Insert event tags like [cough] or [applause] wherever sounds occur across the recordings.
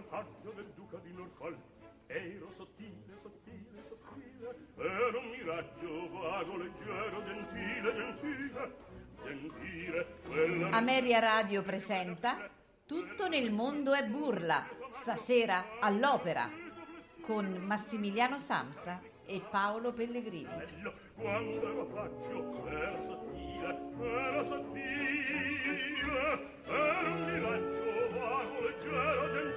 campaggio del duca di Norfolk ero sottile, sottile, sottile ero un miraggio vago, leggero, gentile, gentile gentile quella... Ameria Radio presenta Tutto nel mondo è burla stasera all'opera con Massimiliano Samsa e Paolo Pellegrini. Bello, quando ero faccio, era sottile, era sottile, era un miraggio vago, leggero, gentile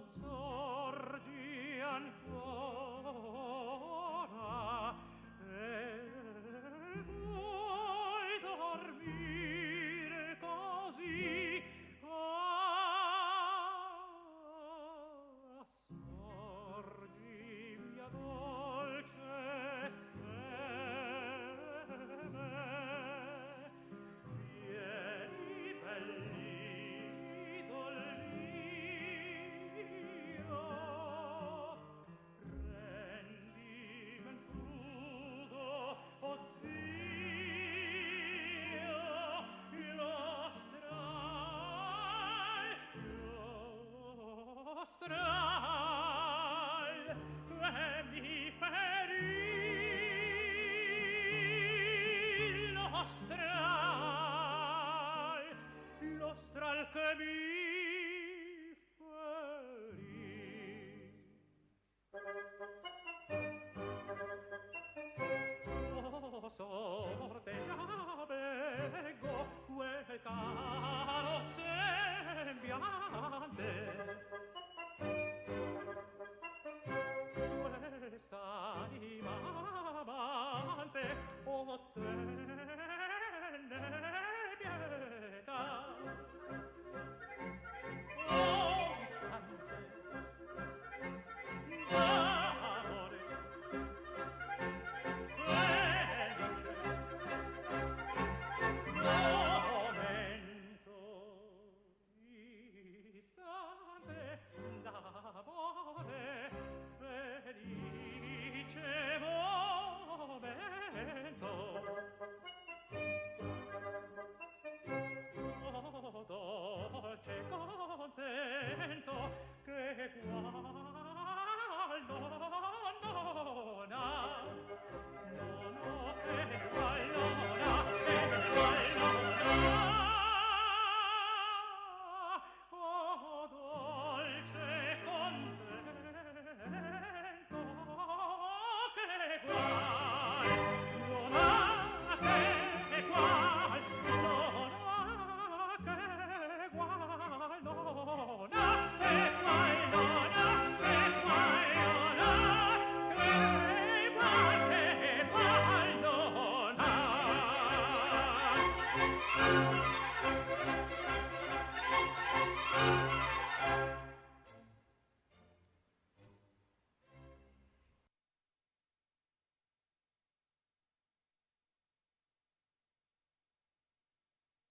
canzone.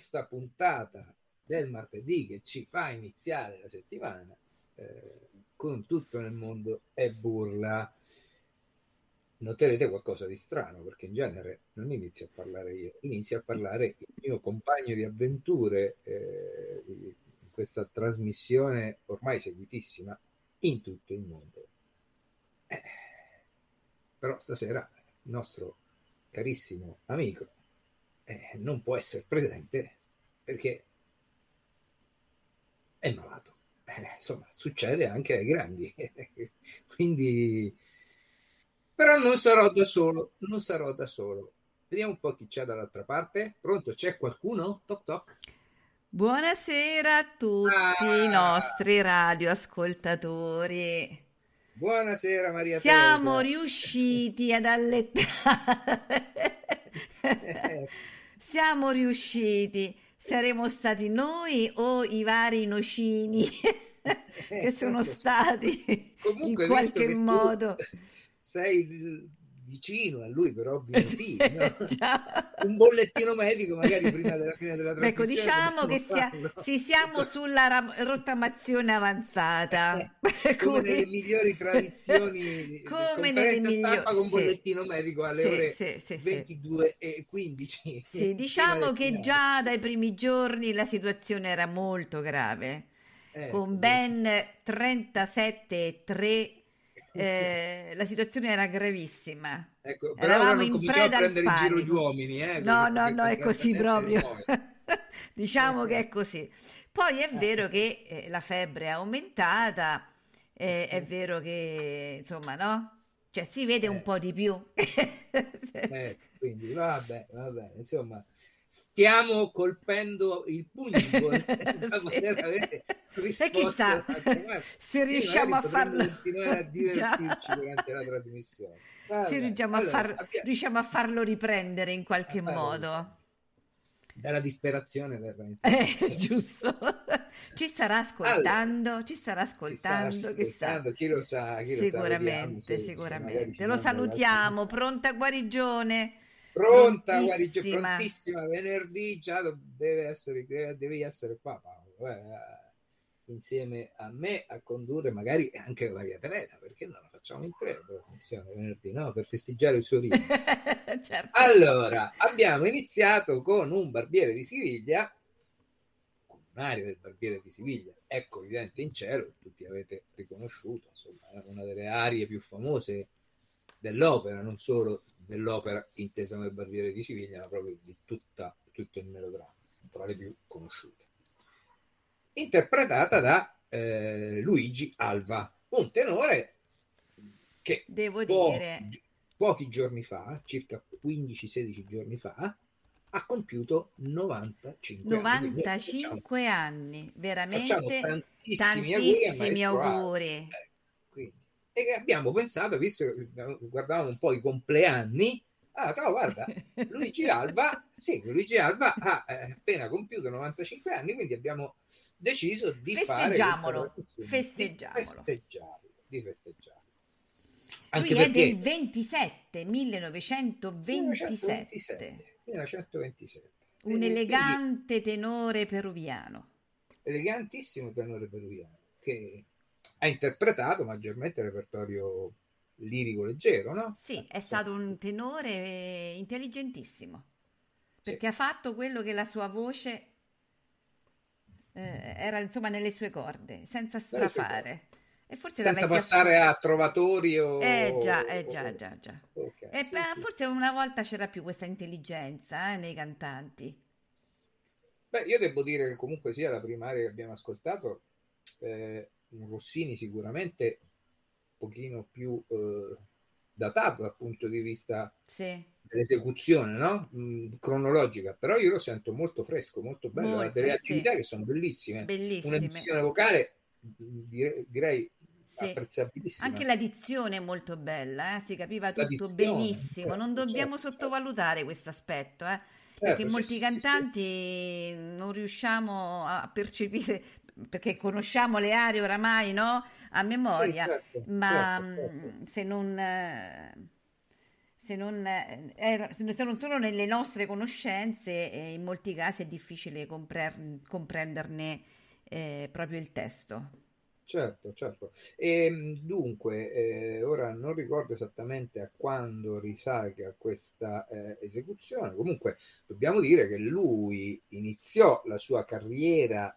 questa puntata del martedì che ci fa iniziare la settimana eh, con tutto nel mondo è burla. Noterete qualcosa di strano perché in genere non inizio a parlare io, inizio a parlare il mio compagno di avventure eh, in questa trasmissione ormai seguitissima in tutto il mondo. Eh, però stasera il nostro carissimo amico eh, non può essere presente perché è malato. Eh, insomma, succede anche ai grandi. [laughs] Quindi, però non sarò da solo, non sarò da solo. Vediamo un po' chi c'è dall'altra parte. Pronto? C'è qualcuno? Toc toc. Buonasera a tutti Ah. i nostri radioascoltatori. Buonasera Maria Siamo Teresa. riusciti ad allettare. [laughs] Eh, Siamo riusciti. Saremo stati noi o i vari nocini [laughs] che sono stati Comunque, in qualche modo. sei vicino a lui per ovvi Sì, motivi, no? [laughs] già. un bollettino medico magari prima della fine della Ecco, trasmissione diciamo che sia- sì, siamo sulla ra- rottamazione avanzata. Eh, [laughs] come nelle migliori tradizioni Come nelle stampa migliori- con sì. bollettino medico alle Sì, ore sì, sì, sì. 22 e 15 [laughs] Sì, diciamo che già dai primi giorni la situazione era molto grave, Eh, con ben 37,3 eh, la situazione era gravissima. ecco, però Eravamo non in cominciamo a prendere in giro gli uomini eh, No, no, no, è così 37 proprio. [laughs] Diciamo Eh, che eh. è così. Poi è vero che eh, la febbre è aumentata, eh, è vero che insomma, no? Cioè si vede un Eh. po' di più. [laughs] Eh, quindi vabbè, vabbè, insomma, stiamo colpendo il pubblico senza [laughs] Sì. poter avere E chissà a se Sì, riusciamo a farlo. continuare a [laughs] divertirci durante la trasmissione. Se Vabbè, riusciamo a, allora, far- abbia- riusciamo a farlo riprendere in qualche A farlo modo. dalla disperazione verrà Eh, [laughs] giusto. Ci starà ascoltando, ci starà Ci sta ascoltando, che sa. ascoltando, chi lo sa, chi lo sa, vediamo Sicuramente, se- se ci sicuramente. Lo salutiamo, pronta guarigione. Pronta, guardi, Prontissima. venerdì già deve essere, deve- devi essere qua Paolo, eh, insieme a me a condurre magari anche Maria Teresa, perché non la facciamo in tre la trasmissione venerdì, no? Per festeggiare il suo ritorno. [laughs] certo. Allora, abbiamo iniziato con un barbiere di Siviglia, con un'area del barbiere di Siviglia, ecco evidente in cielo, tutti avete riconosciuto, insomma, è una delle arie più famose dell'opera, non solo dell'opera intesa come barbiere di Siviglia, ma proprio di tutta, tutto il melodramma, tra le più conosciute. Interpretata da eh, Luigi Alva, un tenore che Devo po- dire, pochi giorni fa, circa 15-16 giorni fa, ha compiuto 95 anni. Quindi facciamo- 95 anni, Facciamo veramente tantissimi auguri a tantissimi Maestro Alva. auguri. E abbiamo pensato, visto che guardavamo un po' i compleanni, ah, no, guarda, [laughs] Luigi Alba, sì, Luigi Alba ha eh, appena compiuto 95 anni, quindi abbiamo deciso di Festeggiamolo, festeggiamolo. Di festeggiarlo, di festeggiarlo. Anche Lui è del 27, 1927, 1927. un E quindi elegante tenore peruviano. elegantissimo tenore peruviano che ha interpretato maggiormente il repertorio lirico leggero, no? Sì, è stato un tenore eh, intelligentissimo, Sì. perché ha fatto quello che la sua voce eh, era insomma nelle sue corde, senza strafare. E forse Senza passare a trovatori o... Eh già, eh già, già, già. Ok, E sì, beh, sì. forse una volta c'era più questa intelligenza eh, nei cantanti. Beh, io devo dire che comunque sia la primaria che abbiamo ascoltato, eh, un Rossini sicuramente un pochino più eh, datato dal punto di vista Sì, dell'esecuzione no? Mm, cronologica, però io lo sento molto fresco, molto bello, ha Molto, delle sì. attività che sono bellissime, bellissime. un'edizione vocale mm, dire- direi Sì. apprezzabilissima. Anche la dizione è molto bella, eh, Si capiva tutto dizione, benissimo. Non certo, dobbiamo certo, sottovalutare questo aspetto, eh, Certo, perché sì, molti sì, sì, cantanti non riusciamo a percepire, perché conosciamo le aree oramai, no? A memoria, Sì, certo, ma certo, certo. mh, se non, eh, se non, eh, se non sono nelle nostre conoscenze, eh, in molti casi è difficile comprer- comprenderne eh, proprio il testo. Certo, certo. E, dunque, eh, ora non ricordo esattamente a quando risalga questa eh, esecuzione, comunque dobbiamo dire che lui iniziò la sua carriera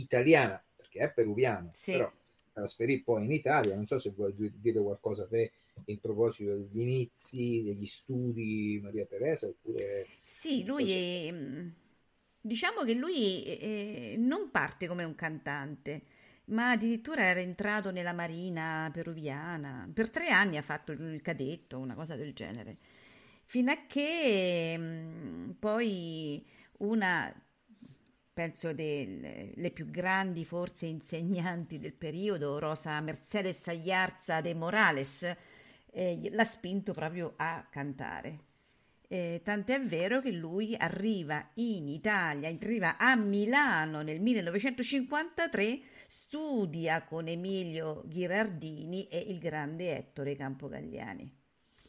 italiana, perché è peruviano, Sì. però trasferì poi in Italia, non so se vuoi di- dire qualcosa te in proposito degli inizi, degli studi Maria Teresa, oppure... Sì, lui è, mm, diciamo che lui eh, non parte come un cantante, ma addirittura era entrato nella marina peruviana. Per tre anni ha fatto il cadetto, una cosa del genere. Fino a che mm, poi una, penso, delle più grandi forse insegnanti del periodo, Rosa Mercedes Ayarza de Morales, eh, l'ha spinto proprio a cantare. Eh, tant'è vero che lui arriva in Italia, arriva a Milano nel 1953, studia con Emilio Ghirardini e il grande Ettore Campogagliani.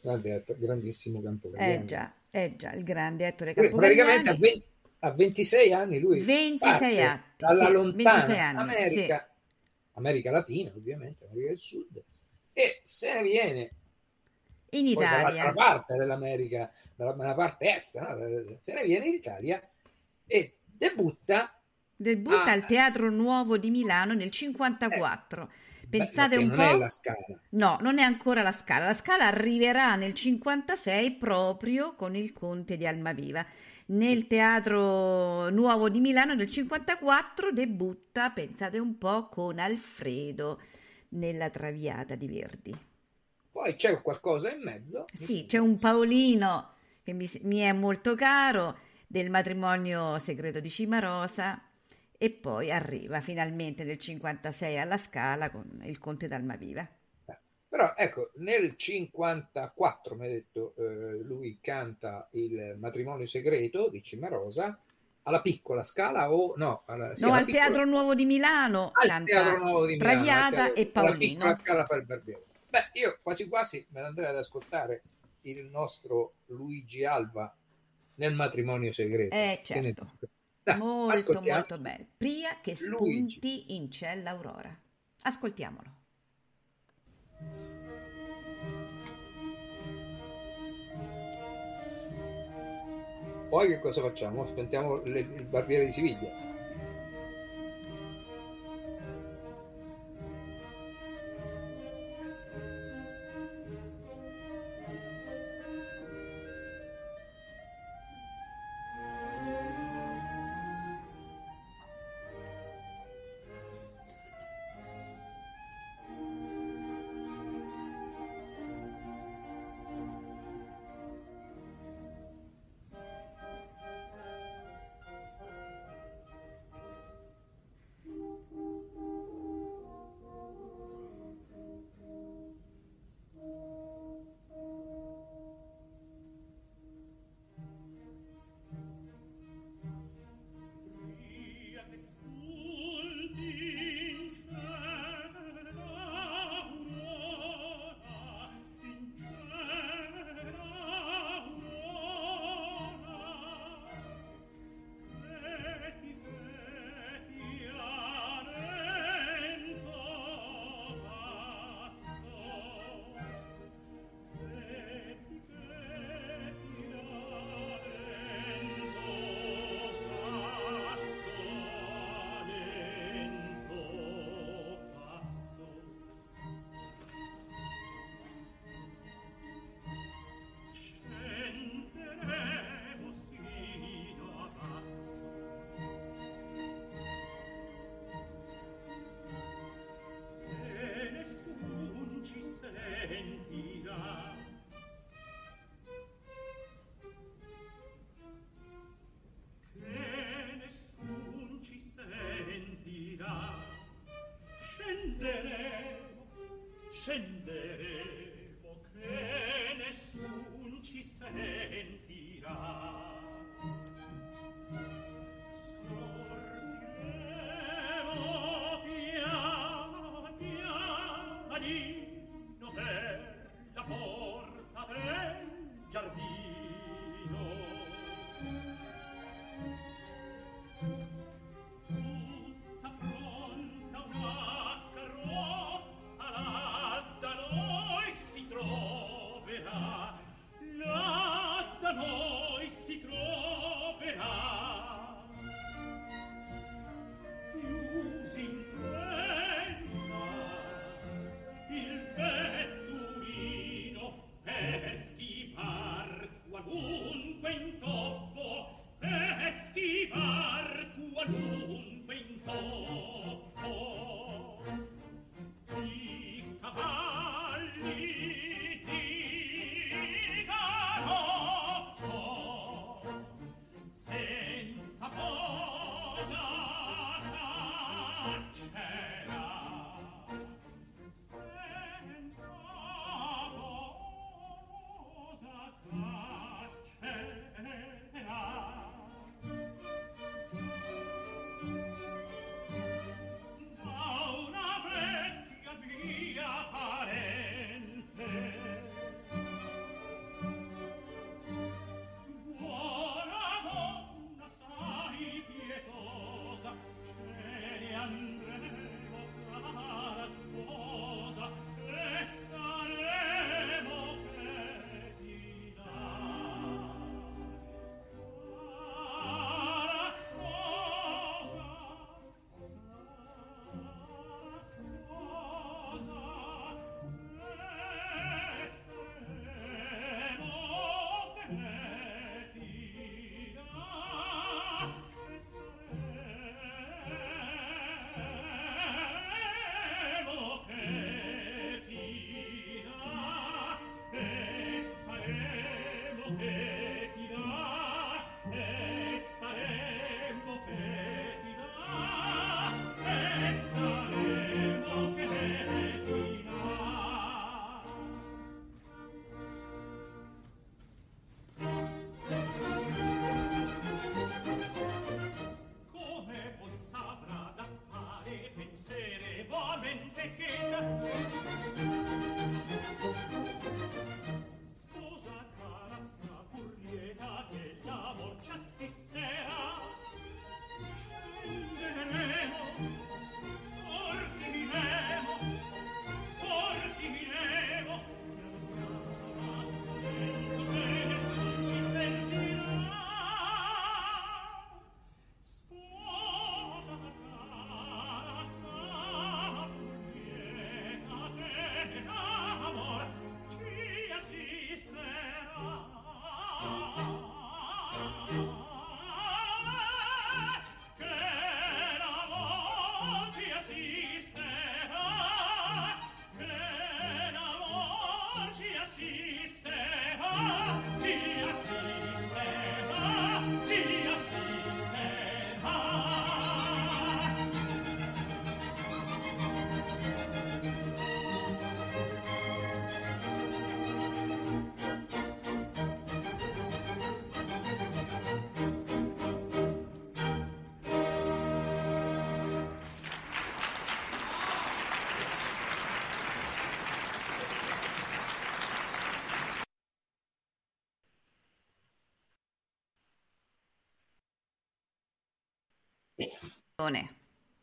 Grande- grandissimo Eh Campogalliano. già, eh già, il grande Ettore Pr- Praticamente a, Campogagliani. 20 a 26 anni lui 26 parte anni, dalla sì, lontana 26 anni, America, America Latina ovviamente, America del Sud, e se ne viene In poi dall'altra Italia. parte dell'America, dalla, parte est, no? se ne viene in Italia e debutta Debutta Ah. al Teatro Nuovo di Milano nel 54. Pensate Beh, un non po'. è la scala. No, non è ancora la Scala. La Scala arriverà nel 56 proprio con il Conte di Almaviva. Nel Teatro Nuovo di Milano nel 54 debutta, pensate un po', con Alfredo nella Traviata di Verdi. Poi c'è qualcosa in mezzo. Sì, c'è un Paolino che mi, mi è molto caro del matrimonio segreto di Cimarosa e poi arriva finalmente nel 56 alla Scala con il Conte d'Almaviva. Però ecco, nel 54, mi ha detto, eh, lui canta il matrimonio segreto di Cimarosa alla piccola scala o no? Alla, sì, No, alla al piccola Teatro. Nuovo di Milano Al canta Teatro Nuovo di Milano, Traviata teatro- e alla Paolino. piccola scala fa il barbiere. Beh, io quasi quasi me ne andrei ad ascoltare il nostro Luigi Alba nel matrimonio segreto. Eh, certo. Dai, Molto, molto bello. Pria che Luigi. spunti in cella aurora. Ascoltiamolo. Poi che cosa facciamo? Sentiamo le- il barbiere di Siviglia. scenderevo che nessun ci sentirà.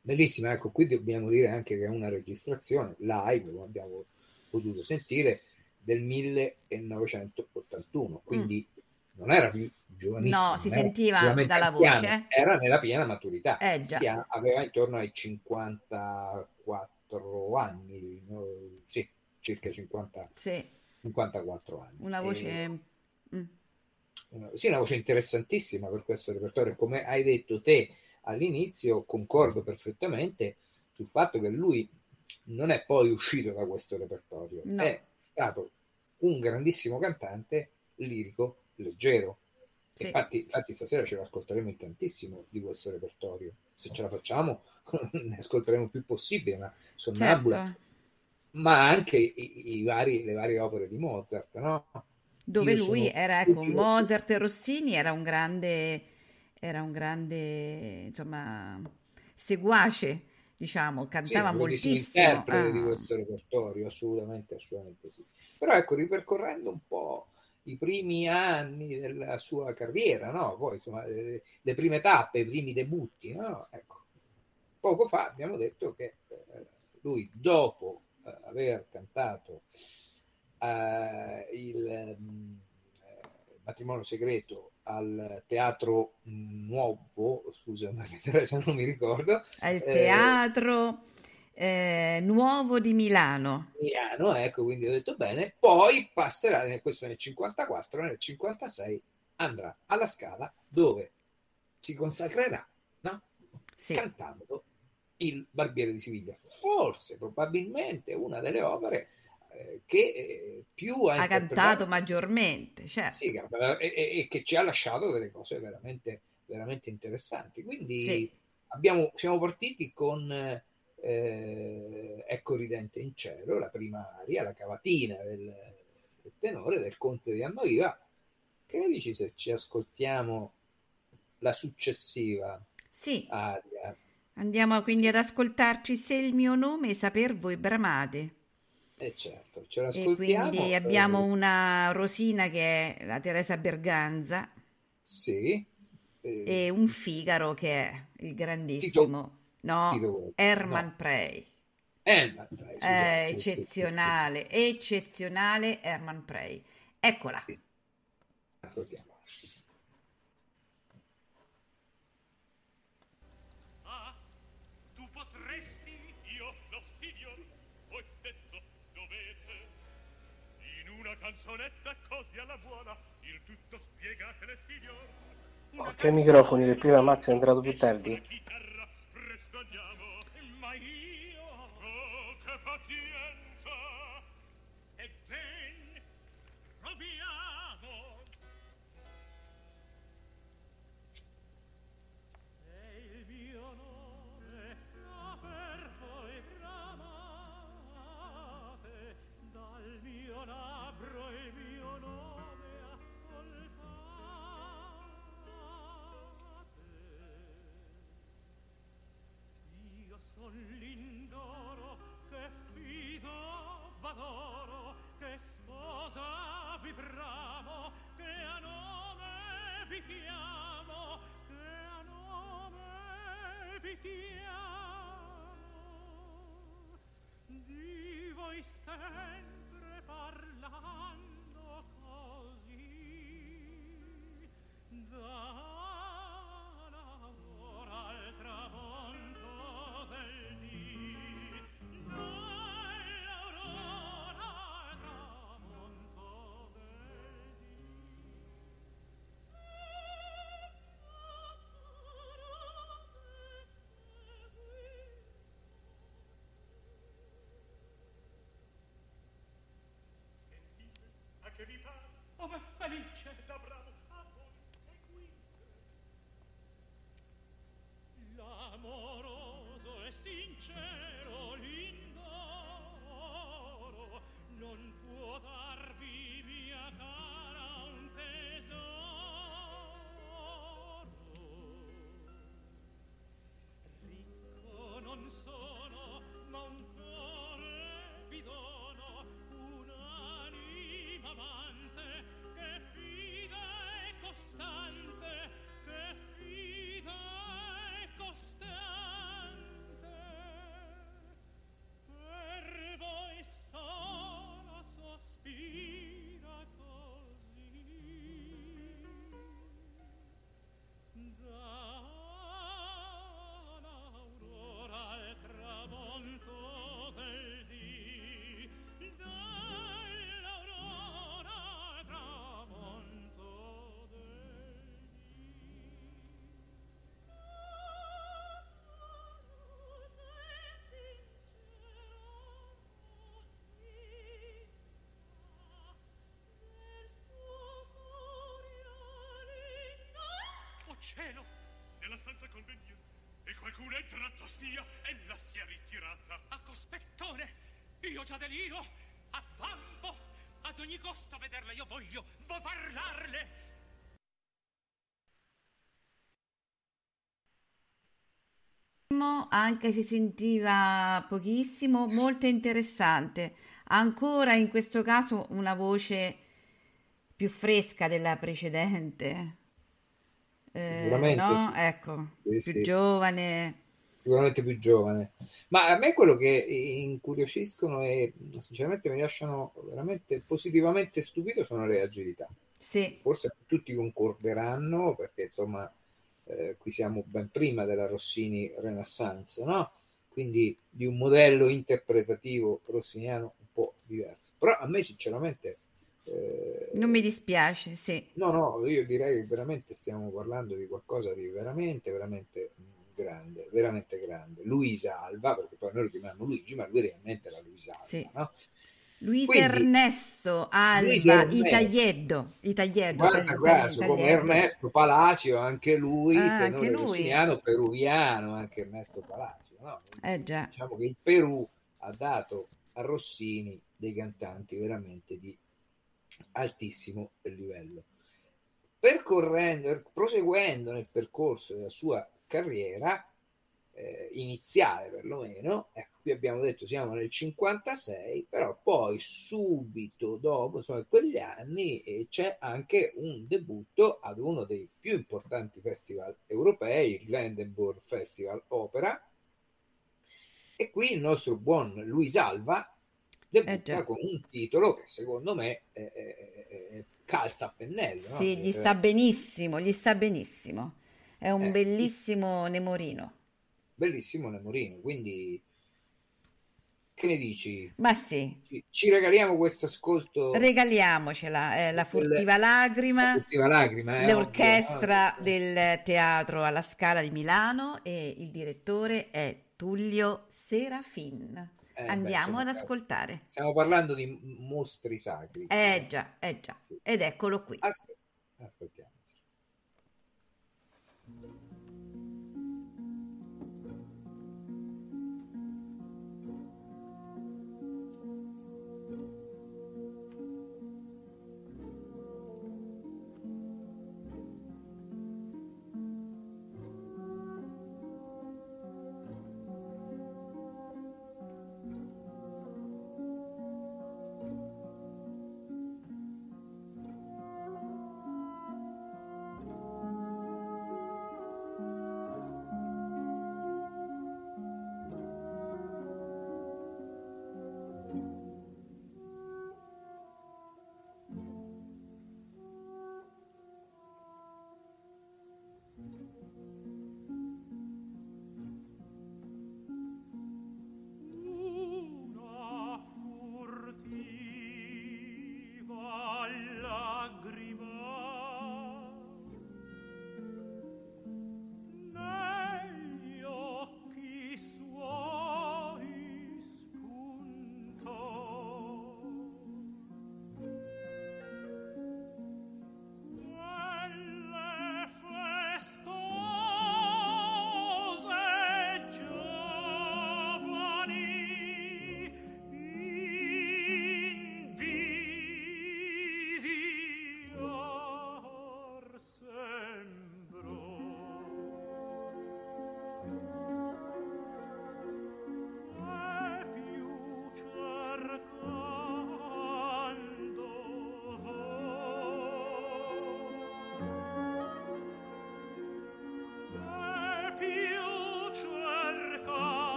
Bellissima, ecco, qui dobbiamo dire anche che è una registrazione live, come abbiamo potuto sentire, del 1981, quindi mm. non era più giovanissima. No, si sentiva dalla anziana, voce. Era nella piena maturità, eh, si aveva intorno ai 54 anni, no? sì, circa 50, sì. 54 anni. Una voce... E... Mm. Una, sì, una voce interessantissima per questo repertorio, come hai detto te all'inizio concordo perfettamente sul fatto che lui non è poi uscito da questo repertorio, no. è stato un grandissimo cantante lirico, leggero. Sì. Infatti, infatti, stasera ce l'ascolteremo tantissimo di questo repertorio. Se ce la facciamo, [laughs] ne ascolteremo il più possibile, ma Sonnambula, certo. ma anche i, i vari, le varie opere di Mozart, no? Dove Io lui era, ecco, Mozart e Rossini era un grande era un grande, insomma, seguace, diciamo, cantava sì, moltissimo. ah. di questo repertorio, assolutamente, assolutamente sì. Però ecco, ripercorrendo un po' i primi anni della sua carriera, no? Poi, insomma, le, le prime tappe, i primi debutti, no? Ecco, poco fa abbiamo detto che eh, lui, dopo eh, aver cantato eh, il mm, eh, matrimonio segreto al Teatro Nuovo, scusa [laughs] Maria Teresa, non mi ricordo. Al eh, Teatro eh, Nuovo di Milano. Milano, ecco, quindi ho detto bene. Poi passerà, questo nel 54, nel 56 andrà alla Scala dove si consacrerà, no? Sì. Cantando il Barbiere di Siviglia. Forse, probabilmente, una delle opere eh, che eh, più ha, ha cantato maggiormente, certo. Sì, e, e, che ci ha lasciato delle cose veramente, veramente interessanti. Quindi sì. abbiamo, siamo partiti con eh, Ecco ridente in cielo, la prima aria, la cavatina del, del tenore del conte di Annoiva. Che ne dici se ci ascoltiamo la successiva sì. aria? Andiamo quindi ad ascoltarci se il mio nome è saper voi bramate. Eh certo, ce E quindi abbiamo eh, una Rosina che è la Teresa Berganza. Sì. Eh, e un Figaro che è il grandissimo. Tito, no, Tito, Herman no. Prey. Herman Prey. Scusate, eccezionale, sì, sì, sì. eccezionale Herman Prey. Eccola. Ascoltiamo. Ok, microfoni, del prima Max è entrato più tardi. Che vi pare? Oh, ma felice! Da bravo, a voi seguite. L'amoroso e sincero Lindoro non Deliro! Avvampo! Ad ogni costo vederla io voglio! Vo parlarle! anche se sentiva pochissimo, molto interessante. Ancora in questo caso una voce più fresca della precedente. Eh, Sicuramente no? sì. Ecco, Sì, più sì. giovane. Sicuramente più giovane. Ma a me quello che incuriosiscono e sinceramente mi lasciano veramente positivamente stupito sono le agilità. Sì, Forse tutti concorderanno perché insomma eh, qui siamo ben prima della Rossini Renaissance, no? Quindi di un modello interpretativo rossiniano un po' diverso. Però a me sinceramente eh, non mi dispiace, sì. No, no, io direi che veramente stiamo parlando di qualcosa di veramente, veramente grande, veramente grande. Luisa Alba, perché poi noi lo chiamiamo Luigi, ma lui realmente era Luisa Alba, Sì. no? Luis Quindi- Ernesto Alba Luis Ernesto. Itaglieddo, Itaglieddo, Guarda caso, come Itaglieddo. Ernesto Palacio, anche lui, Ah, tenore anche lui. rossiniano, peruviano, anche Ernesto Palacio, no? Eh Diciamo che il Perù ha dato a Rossini dei cantanti veramente di altissimo livello. Percorrendo, proseguendo nel percorso della sua carriera eh, iniziale perlomeno, ecco, qui abbiamo detto siamo nel 56, però poi subito dopo, insomma, in quegli anni eh, c'è anche un debutto ad uno dei più importanti festival europei, il Glendenburg Festival Opera, e qui il nostro buon Luis Alva debutta Eh con un titolo che secondo me eh, eh, eh, calza a pennello. no? sì, gli Eh, sta benissimo, gli sta benissimo. È un Eh, bellissimo Nemorino. Bellissimo Nemorino, quindi che ne dici? Ma sì, Ci, ci regaliamo questo ascolto regaliamocela, eh, la furtiva lagrima, Furtiva lagrima, eh, l'orchestra ovvio, no? del teatro alla Scala di Milano e il direttore è Tullio Serafin. Eh, beh, Andiamo insomma, ad ascoltare. Stiamo parlando di mostri sacri. Eh già, eh già. Sì. Ed eccolo qui. Aspe- Ascoltiamo.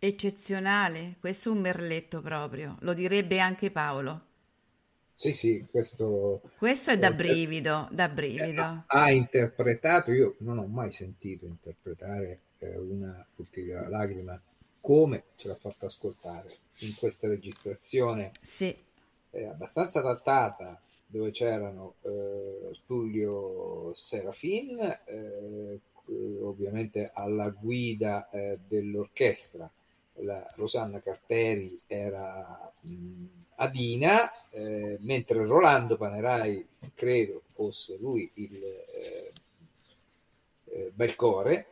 Eccezionale, questo è un merletto proprio, lo direbbe anche Paolo. Sì, sì, questo... Questo è da eh, brivido, da eh, brivido. ha interpretato, io non ho mai sentito interpretare eh, una furtiva lacrima come ce l'ha fatta ascoltare in questa registrazione Sì, eh, abbastanza adattata dove c'erano eh, Tullio Serafin, eh, ovviamente alla guida eh, dell'orchestra, la Rosanna Carperi era mh, Adina, eh, mentre Rolando Panerai, credo fosse lui il eh, eh, Belcore,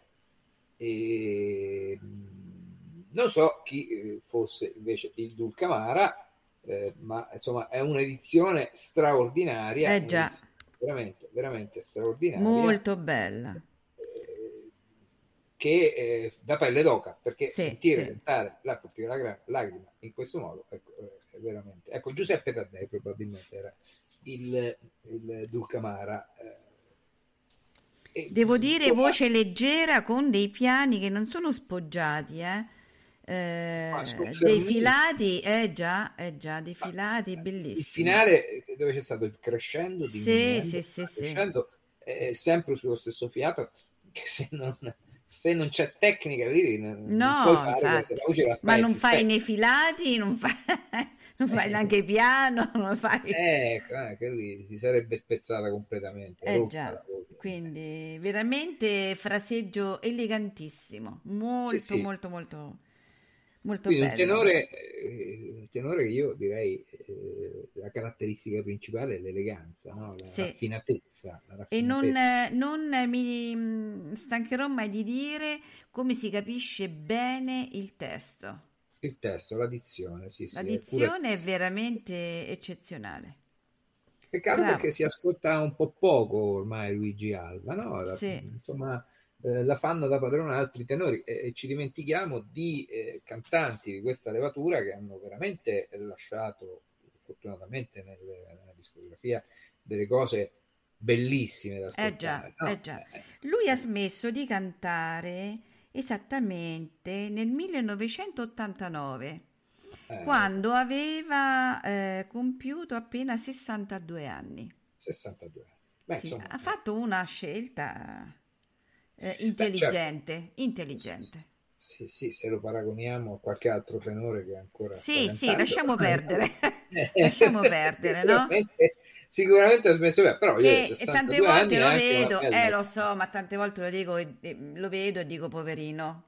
e mh, non so chi eh, fosse invece il Dulcamara, eh, ma insomma è un'edizione straordinaria, eh già, veramente, veramente straordinaria, molto bella. Eh, che eh, da pelle d'oca, perché Sì, sentire sì. cantare la lagra- lacrima in questo modo, ecco, eh, è veramente... Ecco, Giuseppe Taddei probabilmente era il, il Dulcamara. eh, Devo dire insomma, voce leggera con dei piani che non sono spoggiati, eh. Eh, Ah, dei filati, eh già, eh già, dei filati il bellissimi. finale eh, dove c'è stato il crescendo, Sì, diminuendo, sì, sì, sì. crescendo, è sempre sullo stesso fiato, che se non, se non c'è tecnica lì non, No, puoi fare infatti. Ma non fai spezzi. né filati, non fai, [laughs] non fai Eh. neanche piano, [laughs] non fai... Ecco, eh, che lì si sarebbe spezzata completamente. Eh rotta quindi veramente fraseggio elegantissimo, molto, Sì, sì. molto, molto, molto Quindi un bello. tenore, eh, un tenore che io direi eh, la caratteristica principale è l'eleganza, no? la Sì. raffinatezza. La E non, raffinatezza. non mi mm, stancherò mai di dire come si capisce bene il testo. Il testo, la dizione, sì, sì, La è dizione è curatissimo. veramente eccezionale. Peccato Bravo. perché si ascolta un po' poco ormai Luigi Alba, no? La- Sì. insomma, eh, la fanno da padrone altri tenori e, e ci dimentichiamo di eh, cantanti di questa levatura che hanno veramente lasciato, fortunatamente, nel- nella discografia delle cose bellissime da Eh già, ascoltare. no? eh già. Lui ha smesso di cantare esattamente nel 1989, eh, quando aveva eh, compiuto appena 62 anni. 62 anni. Beh, Sì, insomma, ha fatto una scelta eh, certo. intelligente, intelligente. Sì, sì, se lo paragoniamo a qualche altro tenore che ancora Sì, sì, lasciamo perdere. [laughs] [laughs] Lasciamo perdere, no? sicuramente, ha smesso beh, però io Che 62 tante volte lo vedo, eh lo so, ma tante volte lo dico lo vedo e dico poverino.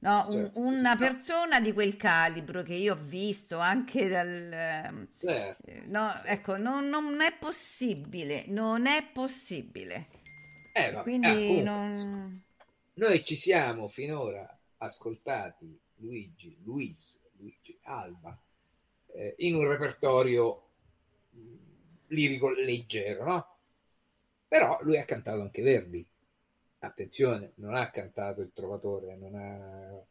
No, un- Certo, una no. persona di quel calibro che io ho visto anche dal... Certo. eh, No, ecco, non, non è possibile, non è possibile. Eh, vabbè, Quindi ah, comunque, non... noi ci siamo finora ascoltati Luigi, Luis, Luigi Alba eh, in un repertorio mh, lirico leggero, no? Però lui ha cantato anche Verdi. Attenzione, non ha cantato il Trovatore, non ha,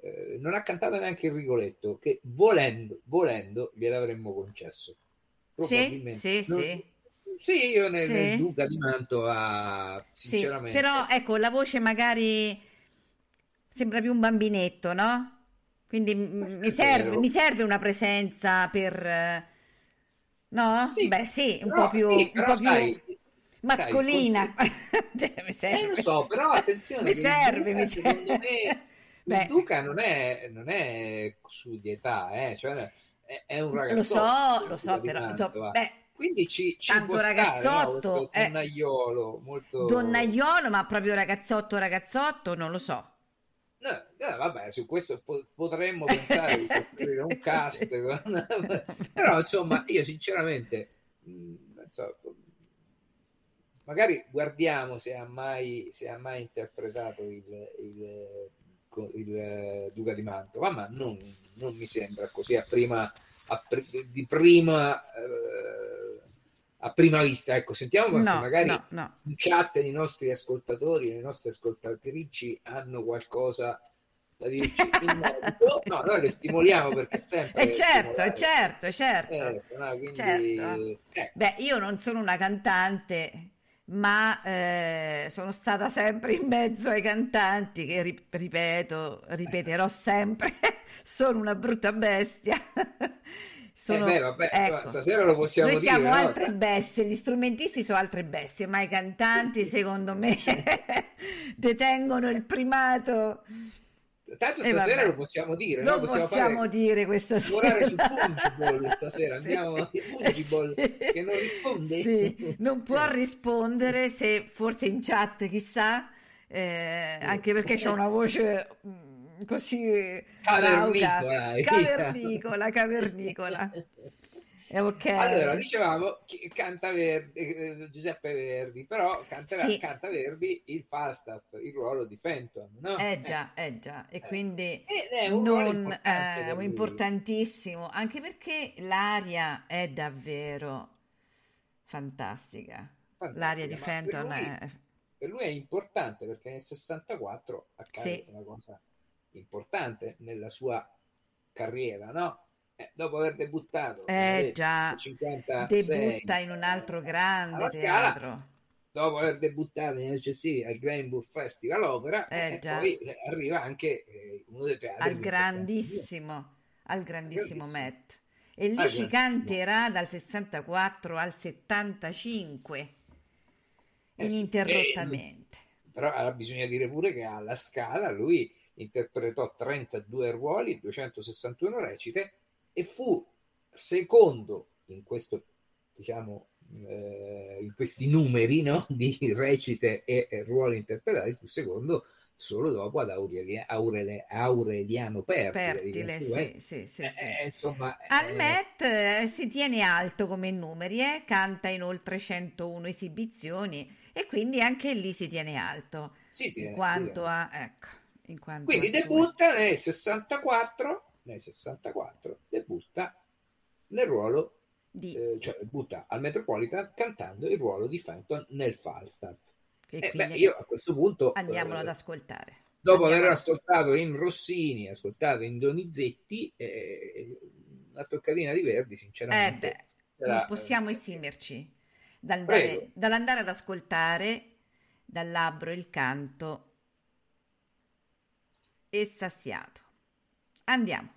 eh, non ha cantato neanche il Rigoletto, che volendo, volendo gliel'avremmo concesso. Sì, Probabilmente. sì, Non- sì. Sì, io nel, Sì. nel Duca di Manto ha Sì, sinceramente... però ecco, la voce magari sembra più un bambinetto, no? Quindi mi serve, mi serve una presenza per... eh, No? Sì, Beh, sì, un però- po' più, sì, un po' più sai- mascolina. [laughs] Cioè, mi Eh, serve. lo so, però attenzione, Mi serve, Duca, mi secondo serve. me, il Duca non è, non è su di età, eh, cioè è, è un ragazzo. Lo so, lo so, però, va. beh, Quindi ci, ci tanto può stare, ragazzotto, no, eh. donnaiolo molto... Donnaiolo, ma proprio ragazzotto, ragazzotto, non lo so. No, eh, vabbè, su questo po- potremmo [laughs] pensare di costruire un cast, con- [laughs] però insomma, io sinceramente, mh, non so, magari guardiamo se ha mai, se ha mai interpretato il, il, il, eh, Duca di Mantova, ma non, non mi sembra così a prima, a pri- di prima, eh, a prima vista. Ecco, sentiamo se No, magari no, no. in chat i nostri ascoltatori e le nostre ascoltatrici hanno qualcosa da dirci in merito. [laughs] No, noi le stimoliamo perché sempre E certo, stimolare. è certo, certo. Certo, no, quindi, Certo. eh, Beh, io non sono una cantante, ma eh, sono stata sempre in mezzo ai cantanti che, ripeto, ripeterò sempre, [laughs] sono una brutta bestia. Sono, eh beh, vabbè, ecco, stasera lo possiamo noi dire. Noi siamo no? altre bestie, gli strumentisti sono altre bestie, ma i cantanti, [laughs] secondo me, [laughs] detengono il primato. Tanto stasera lo possiamo dire. Lo no? possiamo, possiamo dire questa sera. su [laughs] Punchball stasera. sì. Andiamo a Punchball sì. che non risponde. Sì. Non può rispondere se forse in chat, chissà, eh, anche perché c'è una voce così cavernicola, cavernicola, cavernicola. [laughs] Okay. Allora, dicevamo che canta Verdi, eh, Giuseppe Verdi, però canterà, sì. canta Verdi il Falstaff, il ruolo di Fenton, no? Eh già, eh già, e quindi è un non, eh, importantissimo, anche perché l'aria è davvero fantastica. fantastica l'aria di Fenton per lui, è... Per lui è importante perché nel 64 accade sì. una cosa importante nella sua carriera, no? Eh, dopo aver debuttato eh già. 56, debutta in un altro grande teatro. scala, dopo aver debuttato in HC al Greenwood Festival Opera eh, e poi arriva anche eh, uno dei teatri al grandissimo al grandissimo, grandissimo. Met. E lì ah, ci canterà dal 64 al 75 eh ininterrottamente. sì, però bisogna dire pure che alla scala lui interpretò 32 ruoli 261 recite e fu secondo in questo diciamo eh, in questi numeri no? [laughs] di recite e, e, ruoli interpretati fu secondo solo dopo ad Aurelia, Aurele, Aureliano Pertile, Pertile sì, sì, sì, sì. Eh, insomma, al Met eh, si tiene alto come numeri eh? canta in oltre 101 esibizioni e quindi anche lì si tiene alto si tiene, quanto a ecco quindi debutta nel 64 nel 64 debutta nel ruolo di... Eh, cioè debutta al Metropolitan cantando il ruolo di Fenton nel Falstaff. Eh, beh, io a questo punto andiamolo eh, ad ascoltare. Dopo Andiamo aver ascoltato in Rossini, ascoltato in Donizetti, eh, una toccatina di Verdi, sinceramente. Eh beh, non possiamo esimerci dall'andare, dall'andare ad ascoltare dal labbro il canto estasiato. Andiamo.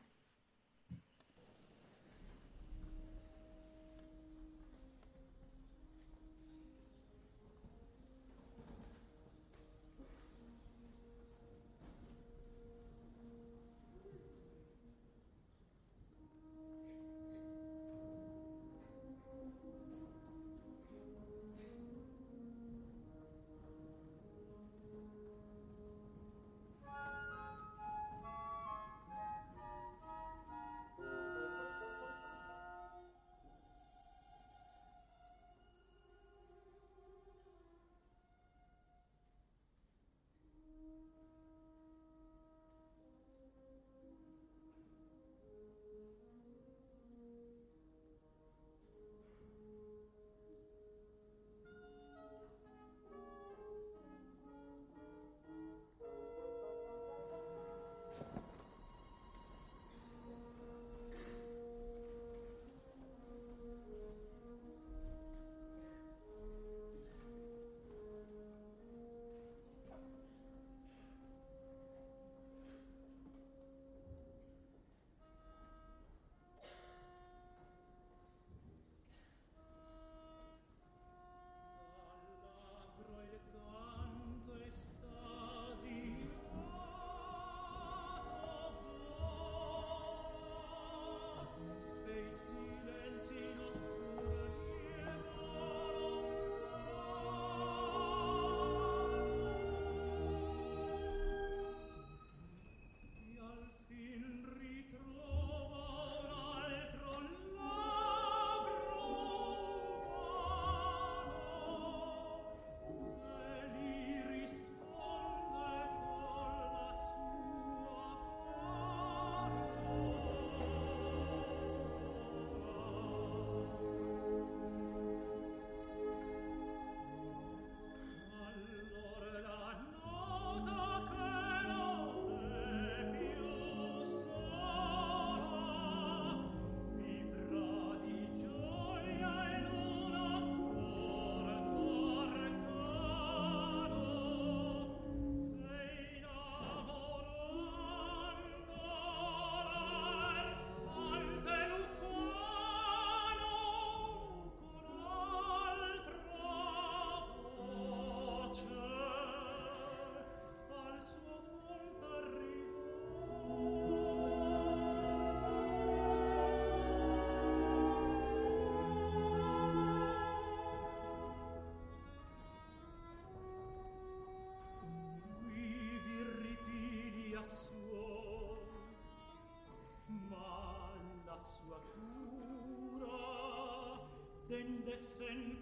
Sempre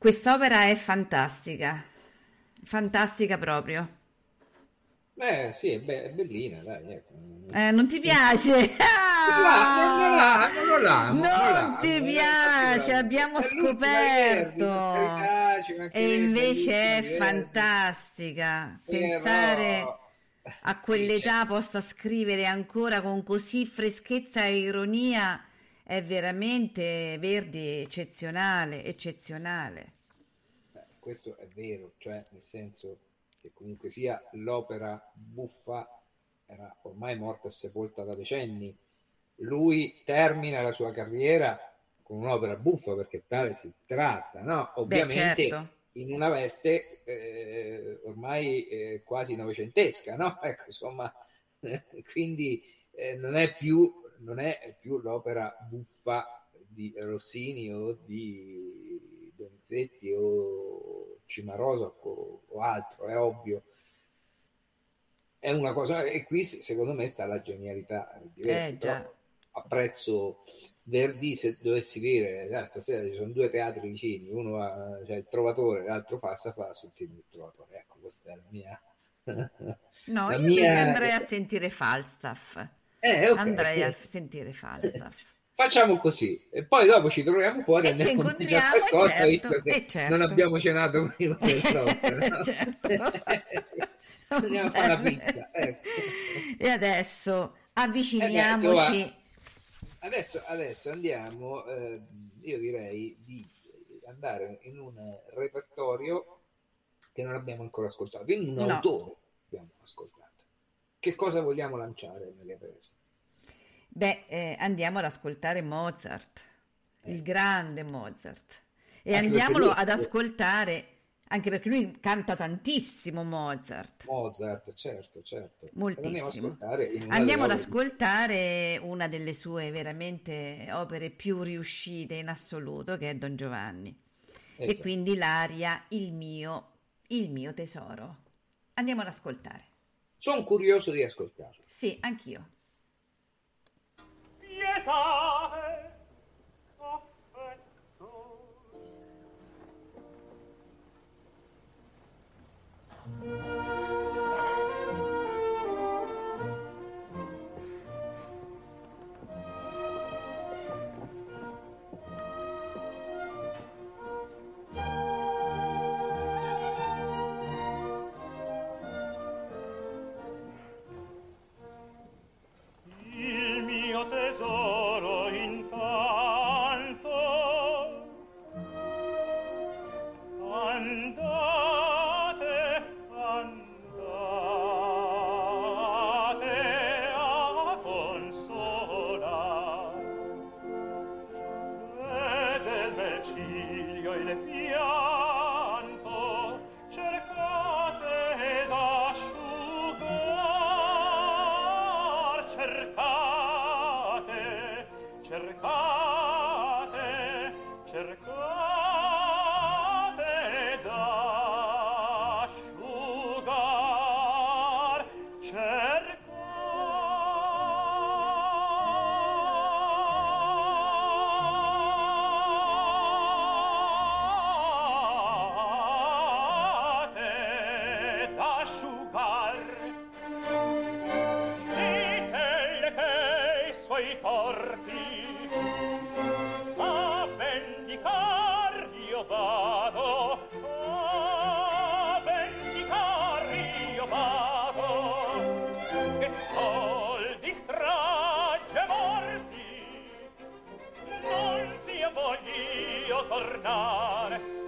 Quest'opera è fantastica, fantastica proprio. Beh, sì, è, be- è bellina, dai. Ecco. Eh, non ti piace? [laughs] Non la- non Non non l'amo. ti Eh, piace, abbiamo scoperto. carità, E invece è ieri. fantastica. Eh, Pensare però- a Sì, quell'età certo. possa scrivere ancora con così freschezza e ironia è veramente Verdi eccezionale, eccezionale. Beh, questo è vero, cioè nel senso che comunque sia l'opera buffa era ormai morta e sepolta da decenni. Lui termina la sua carriera con un'opera buffa perché tale si tratta, no? Ovviamente certo. in una veste eh, ormai eh, quasi novecentesca, no? [laughs] Ecco, insomma, [laughs] quindi eh, non è più non è più l'opera buffa di Rossini o di Donizetti o Cimarosa o, o altro, è ovvio. È una cosa, e qui secondo me sta la genialità di Verdi, Eh, già. apprezzo Verdi se dovessi dire "Ah, stasera ci sono due teatri vicini, uno ha cioè il Trovatore, l'altro fa fa sul film del Trovatore. Ecco, questa è la mia... No, [laughs] la io mia- andrei a sentire Falstaff. Eh, ok, Andrei a ok. sentire Falstaff. [laughs] Facciamo così, e poi dopo ci troviamo fuori e ci andiamo a mangiare qualcosa, certo, visto che certo. non abbiamo cenato prima dell'opera. [laughs] no? Certo. [laughs] Andiamo a fare la pizza. ecco. E adesso Eh avviciniamoci. insomma, Adesso, adesso andiamo, eh, io direi di andare in un repertorio che non abbiamo ancora ascoltato, in un No. autore abbiamo ascoltato. Che cosa vogliamo lanciare, Maria Teresa? Beh, eh, andiamo ad ascoltare Mozart, il grande Mozart. E Eh. Anche andiamolo ad ascoltare, anche perché lui canta tantissimo Mozart. Mozart, certo, certo. Moltissimo. Andiamo, ad ascoltare in una Andiamo ad di- ascoltare una delle sue veramente opere più riuscite in assoluto, che è Don Giovanni. E Esatto. quindi l'aria Il mio, il mio tesoro. Andiamo ad ascoltare. Sono curioso di ascoltarlo. Sì, anch'io. pietate affetto il tornare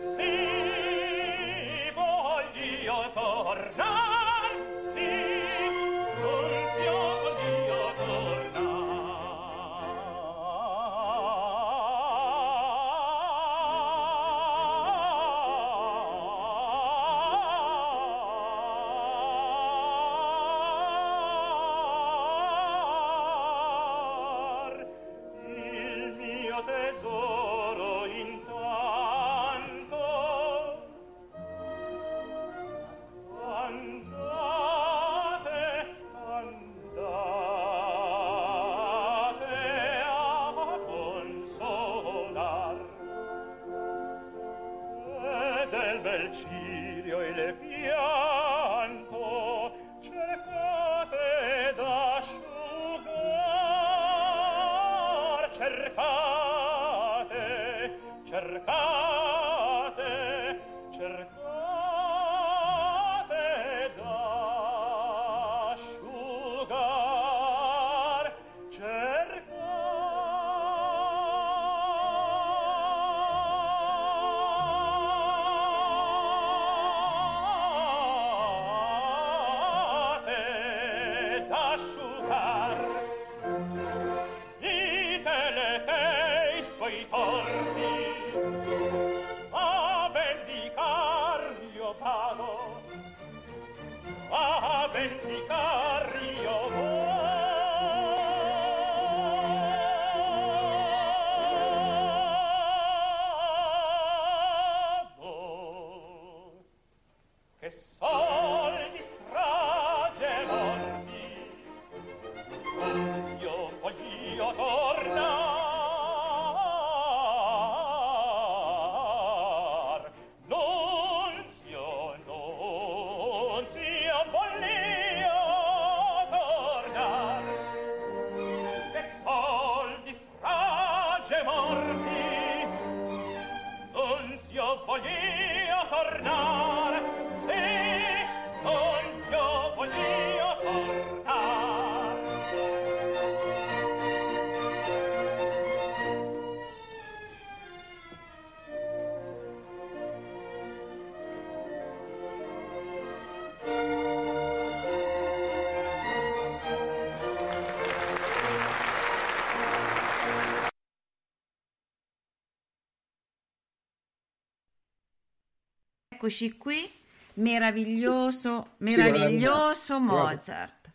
Eccoci qui, meraviglioso, meraviglioso Mozart.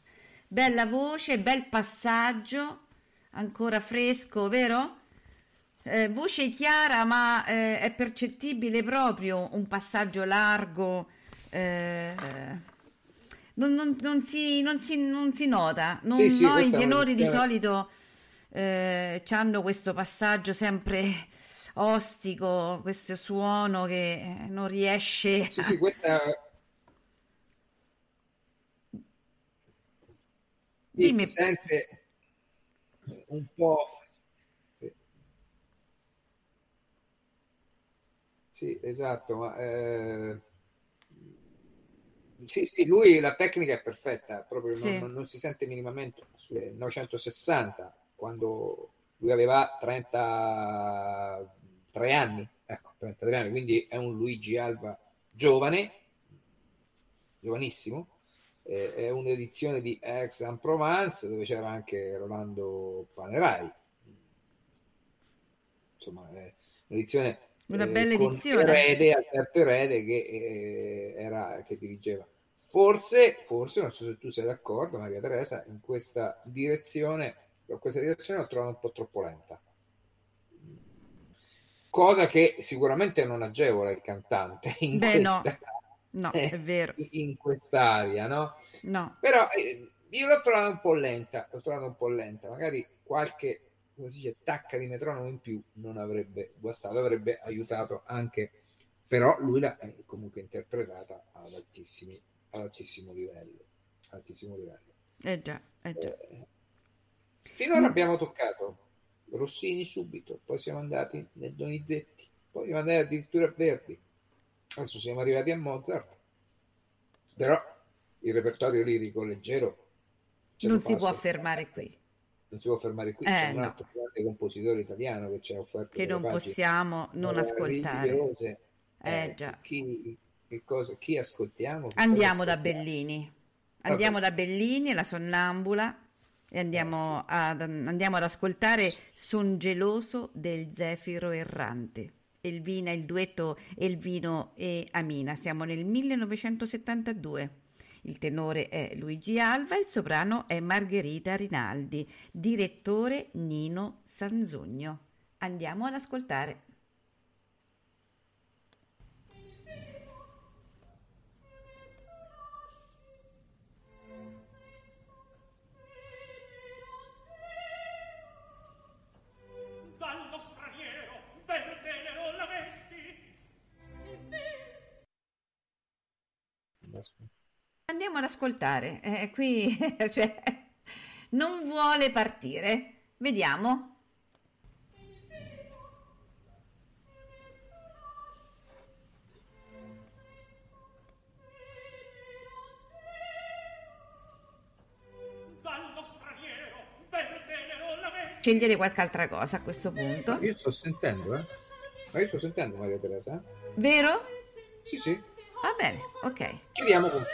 Bella voce, bel passaggio, ancora fresco, vero? Eh, voce chiara, ma eh, è percettibile proprio un passaggio largo. eh, non, non- non si, non si- non si nota. Non, Sì, sì, no, i tenori di solito eh, hanno questo passaggio sempre ostico, questo suono che eh, non riesce Sì, a- sì, questa... Sì, Dimmi. si sente un po'... Sì, Sì, esatto, ma... eh, Sì, sì, lui la tecnica è perfetta, proprio non, Sì. non- non si sente minimamente. Nel 1960, quando lui aveva 33 anni, ecco, 33 anni, quindi è un Luigi Alba giovane, giovanissimo, eh, è un'edizione di Aix-en-Provence dove c'era anche Rolando Panerai. Insomma, è un'edizione Una eh, bella con edizione. Erede, Alberto Erede che, eh, era, che dirigeva. Forse, forse, non so se tu sei d'accordo, Maria Teresa, in questa direzione, in questa direzione l'ho trovata un po' troppo lenta. Cosa che sicuramente non agevola il cantante in Beh, no. questa, No, eh, [laughs] è vero. in quest'aria, no? No. Però eh, io l'ho trovata un po' lenta, l'ho trovata un po' lenta, magari qualche come si dice, tacca di metronomo in più non avrebbe guastato, avrebbe aiutato anche, però lui l'ha eh, comunque interpretata ad, altissimi, ad altissimo livello. Altissimo livello. Eh già, eh già. Eh, finora abbiamo toccato Rossini subito, poi siamo andati nel Donizetti, poi andare addirittura a Verdi. Adesso siamo arrivati a Mozart, però il repertorio lirico leggero Non si può fermare qui, non si può fermare qui. Eh, C'è un no. altro grande compositore italiano che ci ha offerto che non possiamo non ascoltare. meravigliose. Eh, già. Chi, che cosa, chi ascoltiamo? Andiamo da ascoltiamo? Bellini. Andiamo da Bellini, la sonnambula, e andiamo, ad, andiamo ad ascoltare Son geloso del Zefiro errante. Elvina, il duetto Elvino e Amina. Siamo nel 1972. Il tenore è Luigi Alva, il soprano è Margherita Rinaldi, direttore Nino Sanzogno. Andiamo ad ascoltare. Andiamo ad ascoltare. Eh, qui [laughs] cioè, non vuole partire. Vediamo. Scegliere qualche altra cosa a questo punto. Io sto sentendo, eh? Ma io sto sentendo Maria Teresa. Vero? Sì, sì. Va bene, ok. Chiediamo con...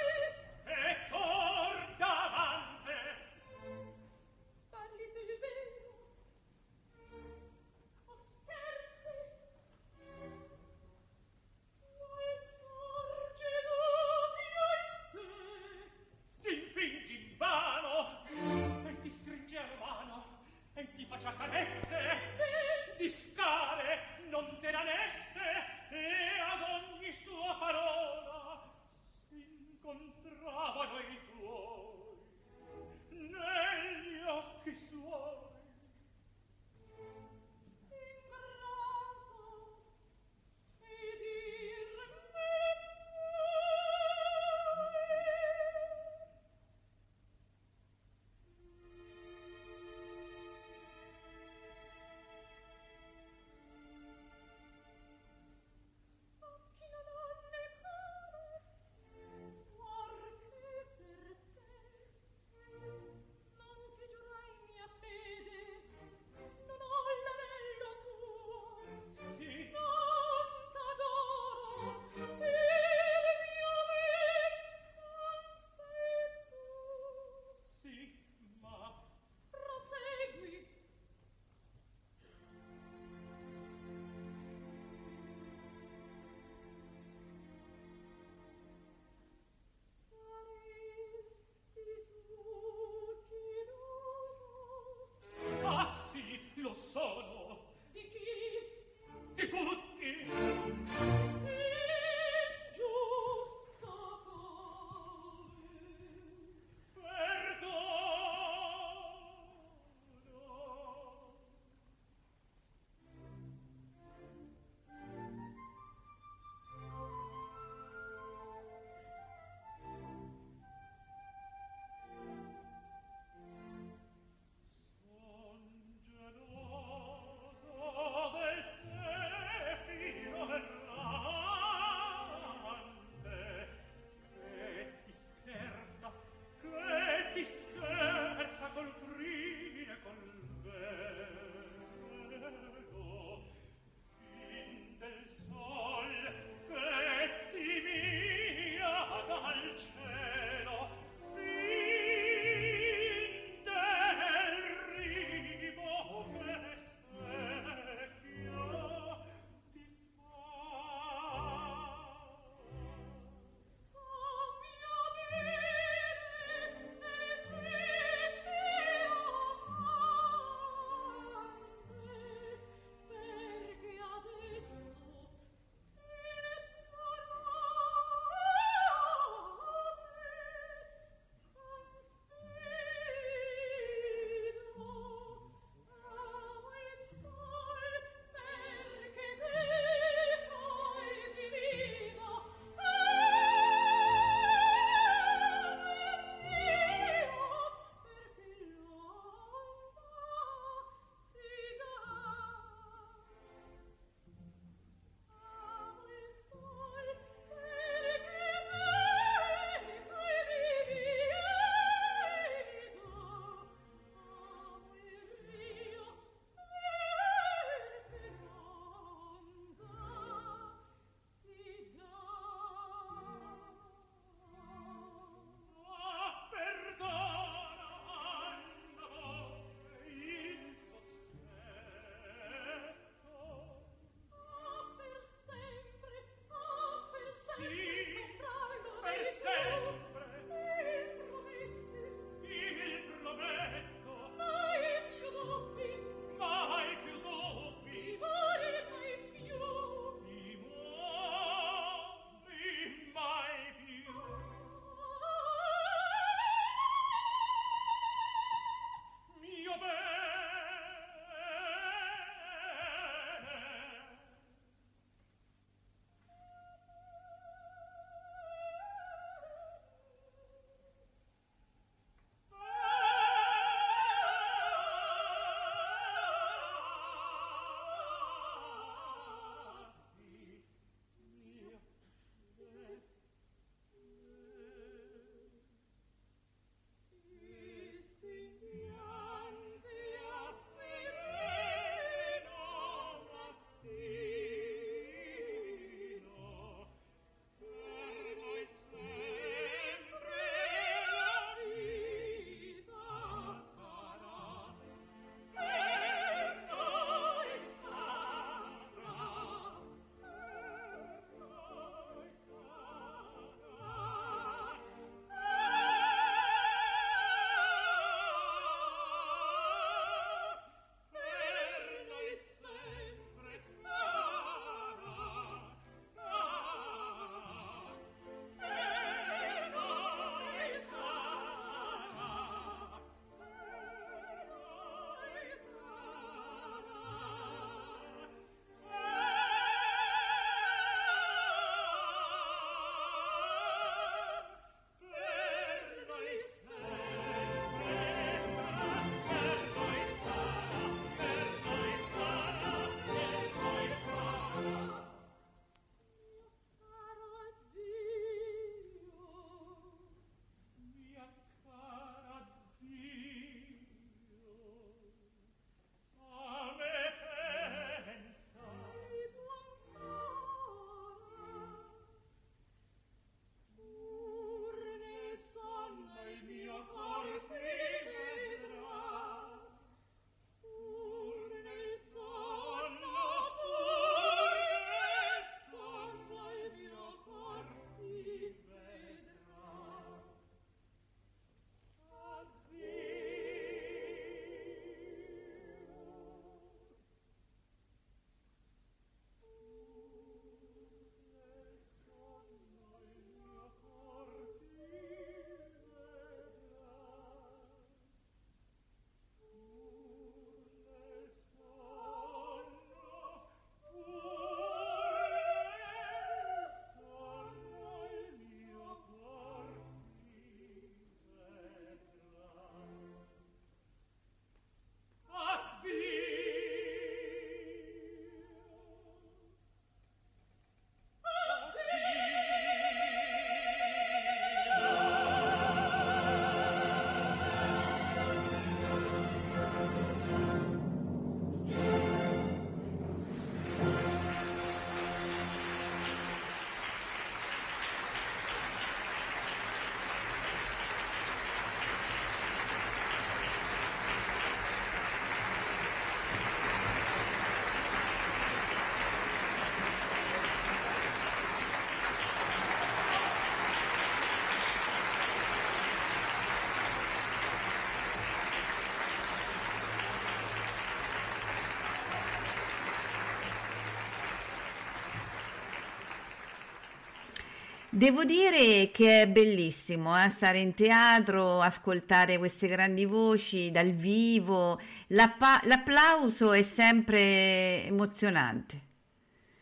Devo dire che è bellissimo eh, stare in teatro, ascoltare queste grandi voci dal vivo, L'appa- l'applauso è sempre emozionante.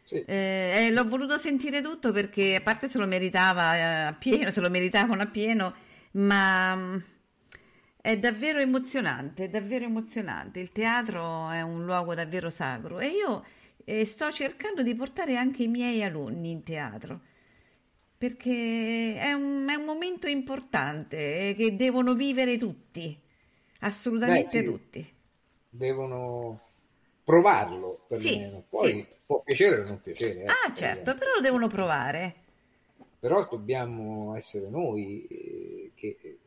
Sì. Eh, eh, l'ho voluto sentire tutto perché a parte se lo meritava eh, a pieno, se lo meritavano a pieno, ma mm, è davvero emozionante, è davvero emozionante. Il teatro è un luogo davvero sacro e io eh, sto cercando di portare anche i miei alunni in teatro perché è un, è un momento importante eh, che devono vivere tutti, assolutamente Beh, sì. tutti. Devono provarlo Sì, perlomeno. Poi sì. può piacere o non piacere, eh, Ah, certo, però lo devono provare. però dobbiamo essere noi eh, che eh,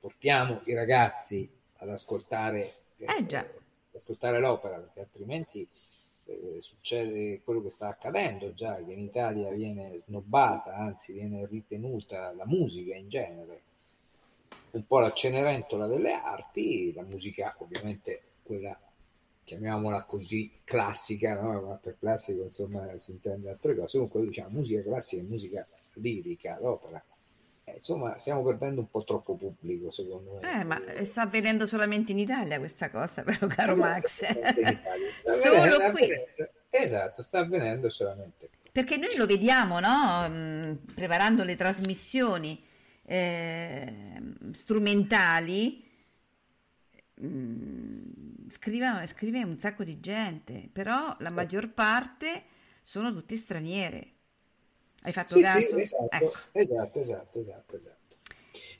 portiamo i ragazzi ad ascoltare, Eh già. ad ascoltare l'opera, perché altrimenti succede quello che sta accadendo già, che in Italia viene snobbata, anzi viene ritenuta la musica in genere un po' la cenerentola delle arti, la musica ovviamente quella chiamiamola così classica, no? ma per classico insomma si intende altre cose, comunque diciamo musica classica e musica lirica, l'opera. Eh, insomma, stiamo perdendo un po' troppo pubblico, secondo me. Eh, ma sta avvenendo solamente in Italia questa cosa, [laughs] però, caro Max. Italia. Sta [laughs] Solo avvenendo- qui. Esatto, sta avvenendo solamente qui. Perché noi lo vediamo, no? Mm, Preparando le trasmissioni eh, strumentali, mm, scrive, scrive un sacco di gente, però la maggior parte sono tutti straniere. Hai fatto Sì, caso? sì, esatto, Ecco, esatto, esatto, esatto, esatto.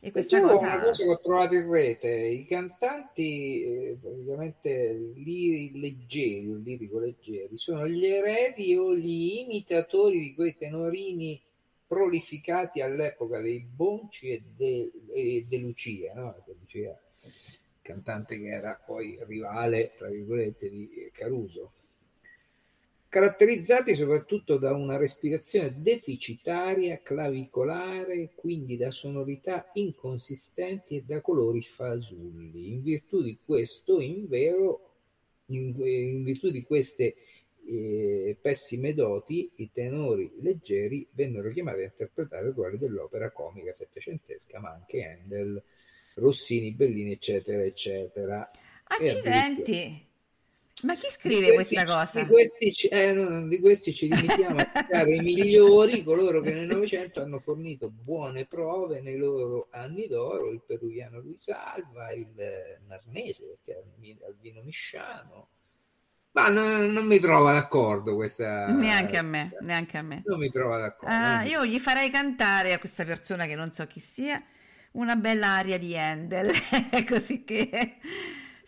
e questa cosa... una cosa che ho trovato in rete, i cantanti eh, praticamente liri- leggeri, o lirico leggeri, sono gli eredi o gli imitatori di quei tenorini prolificati all'epoca dei Bonci e de, e De Lucia, no? De Lucia, cantante che era poi rivale, tra virgolette, di Caruso caratterizzati soprattutto da una respirazione deficitaria, clavicolare, quindi da sonorità inconsistenti e da colori fasulli. In virtù di questo, in vero, in, in virtù di queste eh, pessime doti, i tenori leggeri vennero chiamati a interpretare ruoli dell'opera comica settecentesca, ma anche Handel, Rossini, Bellini, eccetera, eccetera. Accidenti! Ma chi scrive questi, questa cosa? Di questi, ci- eh, no, di questi ci limitiamo a citare i migliori, coloro che nel Novecento hanno fornito buone prove nei loro anni d'oro, il peruviano Luis Alva, il eh, Narnese, che Albino Misciano. Ma non, non mi trova d'accordo questa... Neanche a me, neanche a me. Non mi trova d'accordo. Ah, io gli farei cantare a questa persona che non so chi sia una bella aria di Handel, [laughs] così che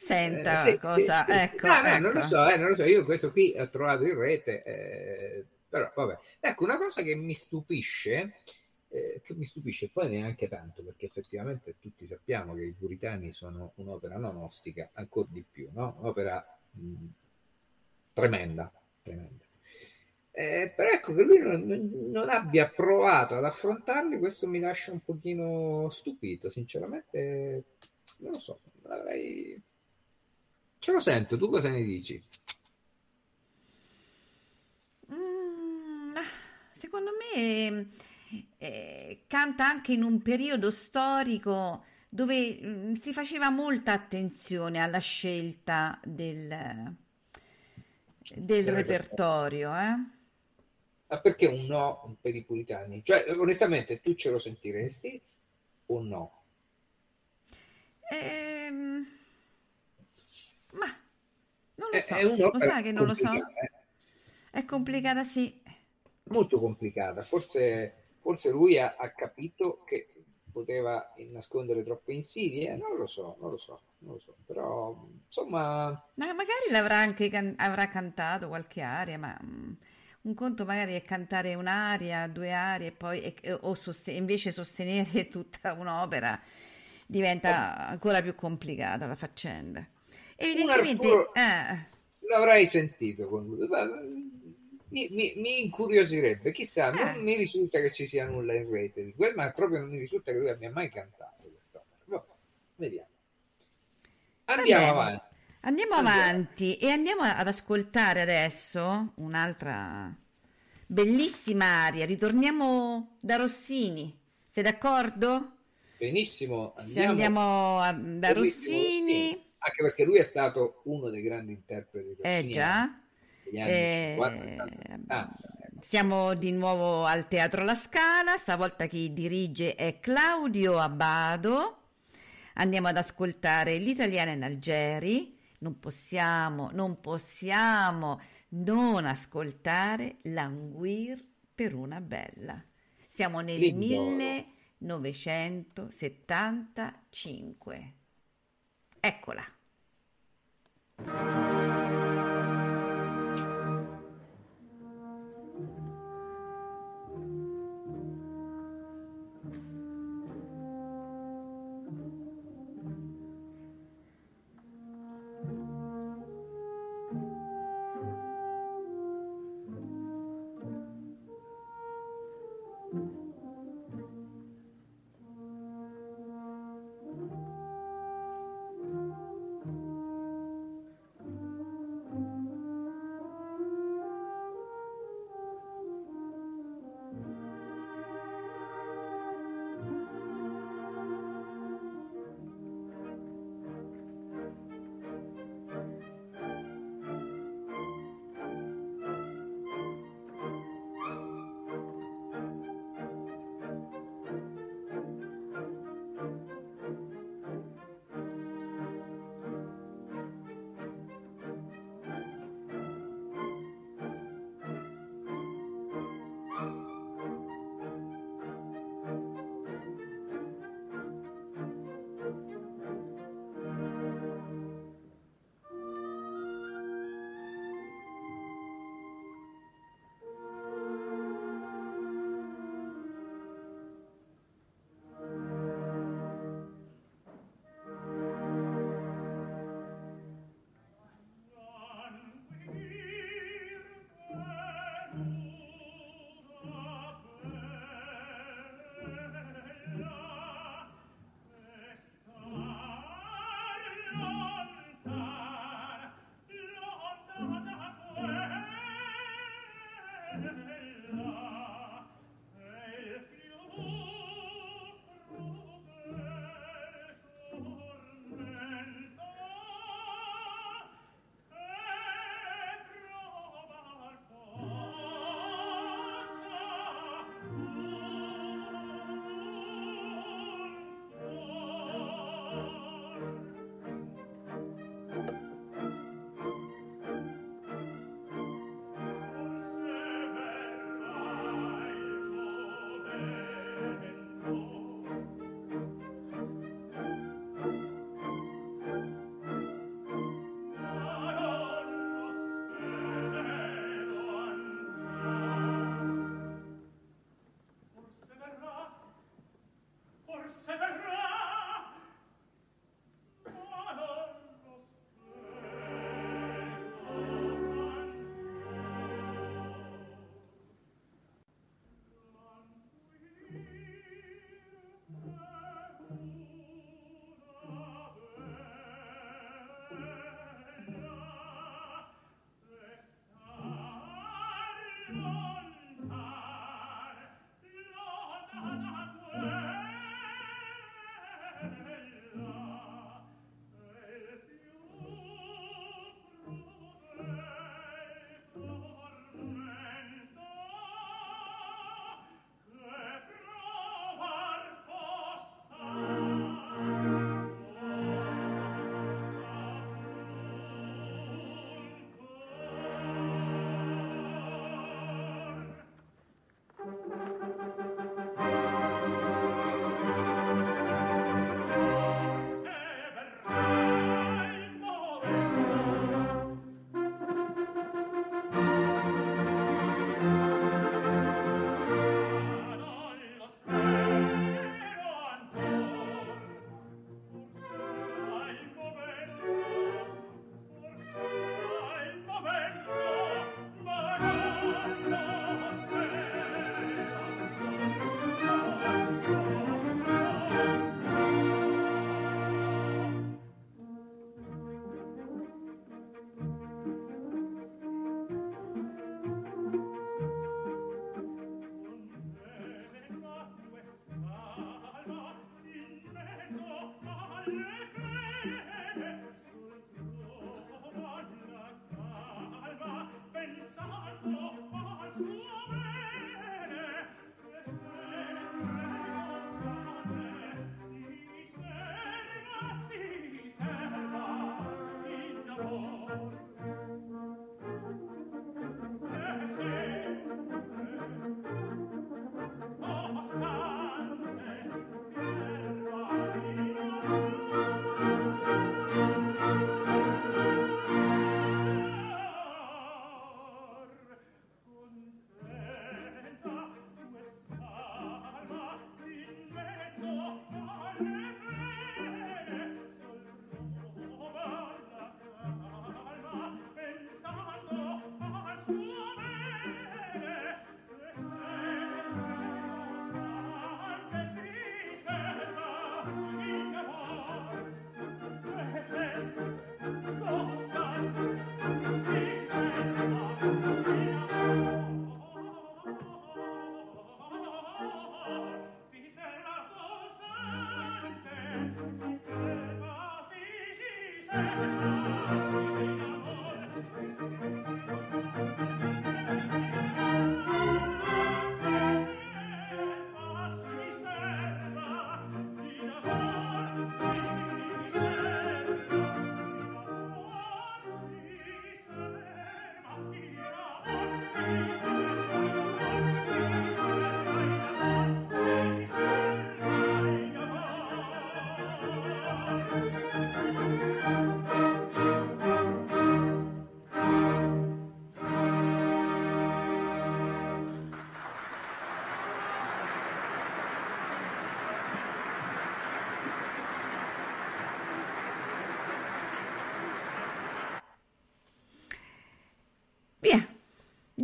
senta Eh, sì, cosa. sì, sì, sì. ecco, No, no, non lo ecco. so, eh, non lo so, io questo qui ho trovato in rete, eh, però vabbè. Ecco, una cosa che mi stupisce, eh, che mi stupisce poi neanche tanto, perché effettivamente tutti sappiamo che i puritani sono un'opera non ostica, ancora di più, no? Un'opera mh, tremenda, tremenda. Eh, però ecco che lui non, non- non abbia provato ad affrontarli, questo mi lascia un pochino stupito, sinceramente, non lo so, avrei... Ce lo sento, tu cosa ne dici? Mm, secondo me eh, canta anche in un periodo storico dove mm, si faceva molta attenzione alla scelta del, del Del repertorio, eh? Ma perché un no per i puritani? Cioè, onestamente, tu ce lo sentiresti o no? Ehm, ma non lo È, so, è lo un'opera sai che non lo so? eh. È complicata, sì. molto complicata. Forse, forse lui ha, ha capito che poteva nascondere troppe insidie, non lo so, non lo so, non lo so. Però, insomma, Ma magari l'avrà anche can- avrà cantato qualche aria, ma mm, un conto magari è cantare un'aria, due arie e poi e- o soste- invece sostenere [laughs] tutta un'opera diventa ancora più complicata la faccenda. Evidentemente, eh, l'avrei sentito con lui. Mi, mi- mi incuriosirebbe, chissà, Eh. non mi risulta che ci sia nulla in rete di quello, ma proprio non mi risulta che lui abbia mai cantato quest'opera. Vediamo. Andiamo avanti. andiamo Andiamo. avanti e andiamo ad ascoltare adesso un'altra Bellissima aria, ritorniamo da Rossini. Sei d'accordo? Benissimo, Se andiamo, andiamo a- da Rossini, sì. Anche perché lui è stato uno dei grandi interpreti eh Rossini già, eh, 50, 60, 70. ecco. siamo di nuovo al Teatro La Scala, stavolta chi dirige è Claudio Abbado. Andiamo ad ascoltare l'italiana in Algeri. Non possiamo, non possiamo non ascoltare Languir per una bella. Siamo nel Lindoro. 1975. Eccola.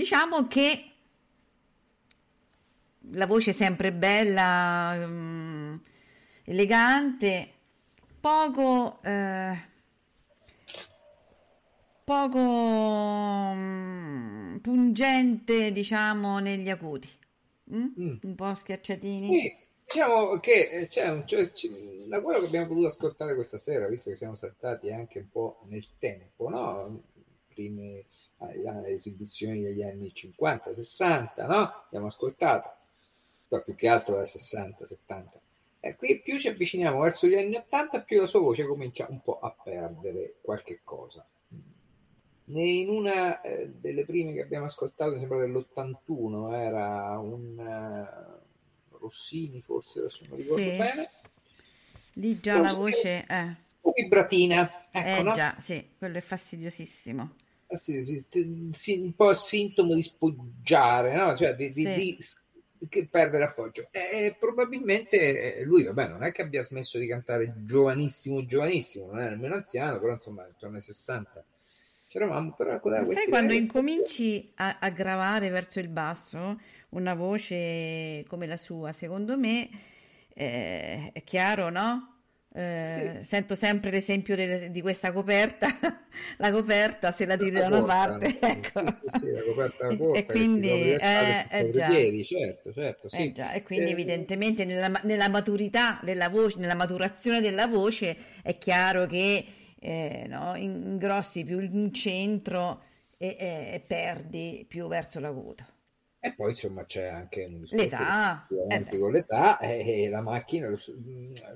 Diciamo che la voce è sempre bella, mm, elegante, poco, eh, poco mm, pungente, diciamo, negli acuti. Mm? Mm. Un po' schiacciatini. Sì, diciamo che eh, c'è un, cioè, ci- da quello che abbiamo potuto ascoltare questa sera, visto che siamo saltati anche un po' nel tempo, no? Prime alle, esibizioni degli anni 50, 60, no? Abbiamo ascoltato, poi più che altro da 60, 70. E qui più ci avviciniamo verso gli anni 80, più la sua voce comincia un po' a perdere qualche cosa. In una eh, delle prime che abbiamo ascoltato, mi sembra dell'81, era un eh, Rossini, forse adesso non ricordo Sì. bene, Lì già la voce... Eh, un vibratina, ecco, eh no? già, sì, quello è fastidiosissimo. Ah, sì, sì, sì, un po' sintomo di spoggiare, no? Cioè di, di- di perdere appoggio. E probabilmente lui, vabbè, non è che abbia smesso di cantare giovanissimo, giovanissimo, non è nemmeno anziano, però insomma, intorno ai 60. C'eravamo, però Ma sai quando livelli- incominci a, a gravare verso il basso una voce come la sua, secondo me eh, è chiaro, no? Eh, Sento sempre l'esempio del- di questa coperta, [laughs] la coperta se la tiri da una parte, sì, ecco. sì, sì, la coperta E- corta e quindi, eh, eh già. piedi, certo, certo, sì. Eh già, e quindi Eh, evidentemente nella, ma- nella maturità della voce, nella maturazione della voce è chiaro che eh, no, ingrossi più il centro e, e- e perdi più verso l'acuto. E poi insomma c'è anche un L'età, eh beh. con l'età e, e la macchina, lo,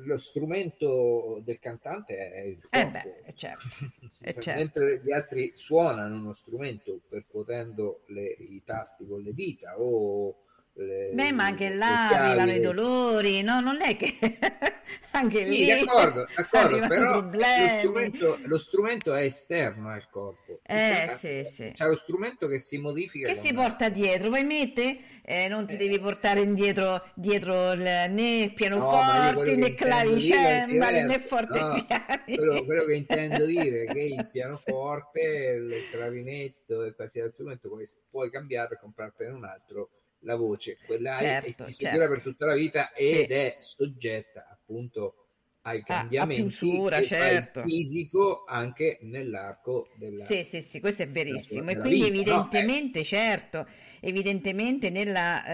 lo strumento del cantante è il Eh corpo. beh, è certo, [laughs] certo. Mentre gli altri suonano uno strumento percuotendo le- i tasti con le dita o le, Beh, ma anche là arrivano i dolori, no? Non è che [laughs] anche Sì, lì d'accordo, d'accordo, però lo strumento, lo strumento è esterno al corpo. Il Eh, cantante sì, sì. C'è lo strumento che si modifica. Che si porta dietro, poi mette, eh, non ti devi portare indietro dietro il- né No, pianoforti, quello che né clavicembali, né fortepiani. No, quello, quello che intendo [laughs] dire è che il pianoforte, il clavinetto e qualsiasi altro strumento puoi, puoi cambiare e comprartene un altro, la voce, quella Certo, e ti certo. per tutta la vita Sì. ed è soggetta appunto ai a cambiamenti chiusura, fa il certo. fisico anche nell'arco della... Sì, sì, sì, questo è verissimo. E della quindi vita, no? evidentemente, certo, evidentemente nella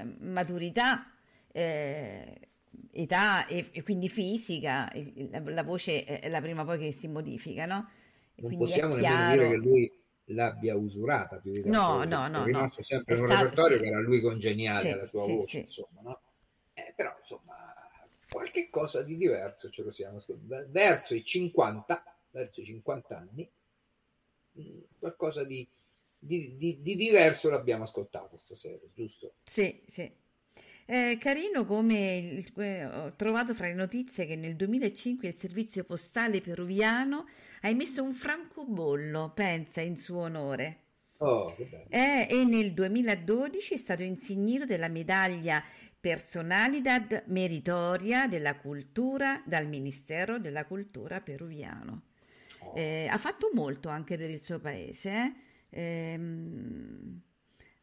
eh, maturità, eh, età e, e quindi fisica, la, la voce è la prima poi che si modifica, no? E non è possiamo nemmeno dire che lui l'abbia usurata più di tanto, No, no, no, è rimasto no. sempre È in un stato- repertorio sì. che era lui congeniale Sì, alla sua sì, voce, insomma, no? Eh, però, insomma, qualche cosa di diverso ce lo siamo ascoltati. Verso i 50, verso i 50 anni, mh, qualcosa di, di- di- di diverso l'abbiamo ascoltato stasera, giusto? Sì, sì. È carino come il- eh, ho trovato fra le notizie che nel 2005 il servizio postale peruviano ha emesso un francobollo, pensa, in suo onore. Oh, che bello. Eh, e nel 2012 è stato insignito della medaglia Personalidad Meritoria della Cultura dal Ministero della Cultura peruviano. Oh. Eh, ha fatto molto anche per il suo paese. eh. Ehm,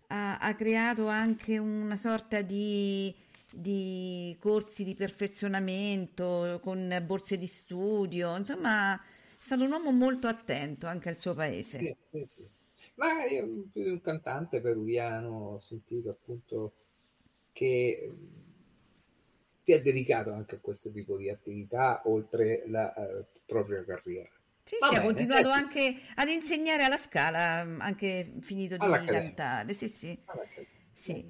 ha, ha creato anche una sorta di, di corsi di perfezionamento con borse di studio. Insomma, è stato un uomo molto attento anche al suo paese. Sì, sì, sì. Ma io più un cantante peruviano ho sentito appunto che si è dedicato anche a questo tipo di attività oltre la eh, propria carriera. Sì, Va sì, ha bene, continuato senti. anche ad insegnare alla scala, anche finito di cantare. Sì, sì. Sì.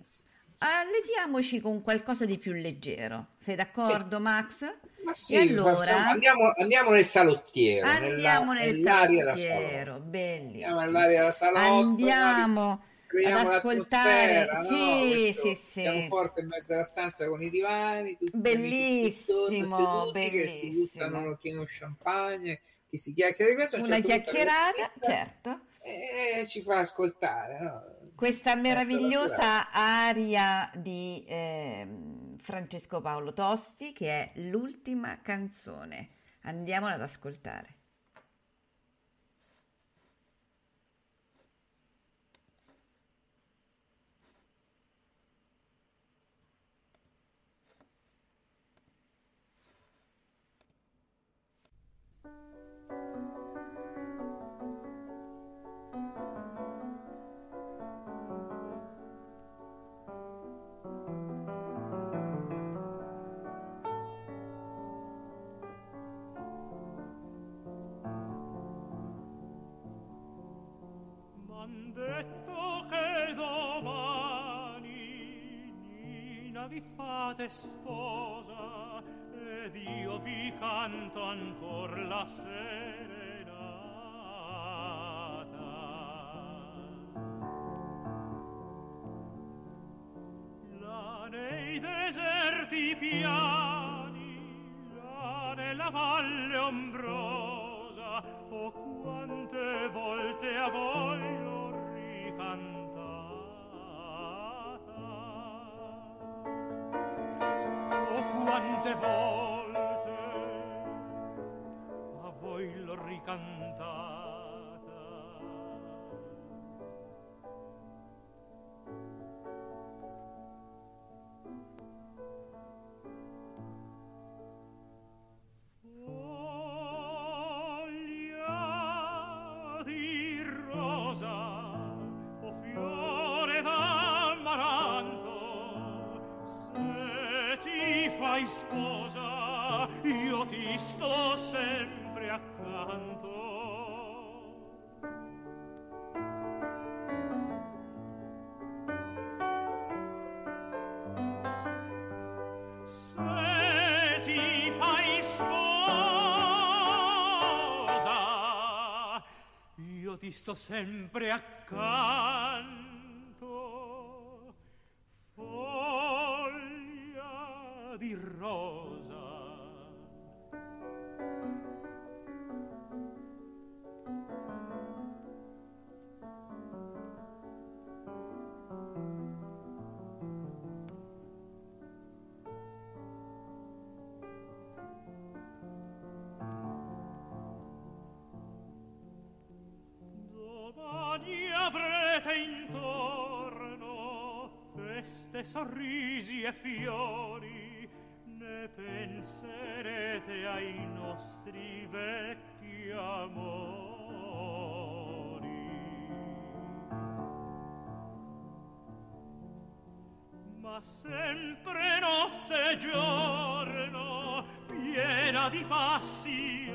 Alletiamoci con qualcosa di più leggero. Sei d'accordo, Max? Ma sì, E allora andiamo, andiamo nel salottiero. andiamo nella- nel salottiero, bellissimo. Andiamo salotto. Andiamo ad ascoltare. l'atmosfera, no? Sì, sì, sì. pianoforte in mezzo alla stanza con i divani, tutti Bellissimo, seduti che si bellissimo. buttano occhino champagne, chi si chiacchiera di questo. Una certo chiacchierata, certo. E ci fa ascoltare, no? Questa Ecco, meravigliosa aria di ehm, Francesco Paolo Tosti che è l'ultima canzone. Andiamola ad ascoltare. M'han sposa ed io vi canto ancor la serenata. Là nei deserti piani, là nella valle ombrosa, oh quante volte a voi Oh sto sempre accanto. ma sempre notte e giorno piena di passi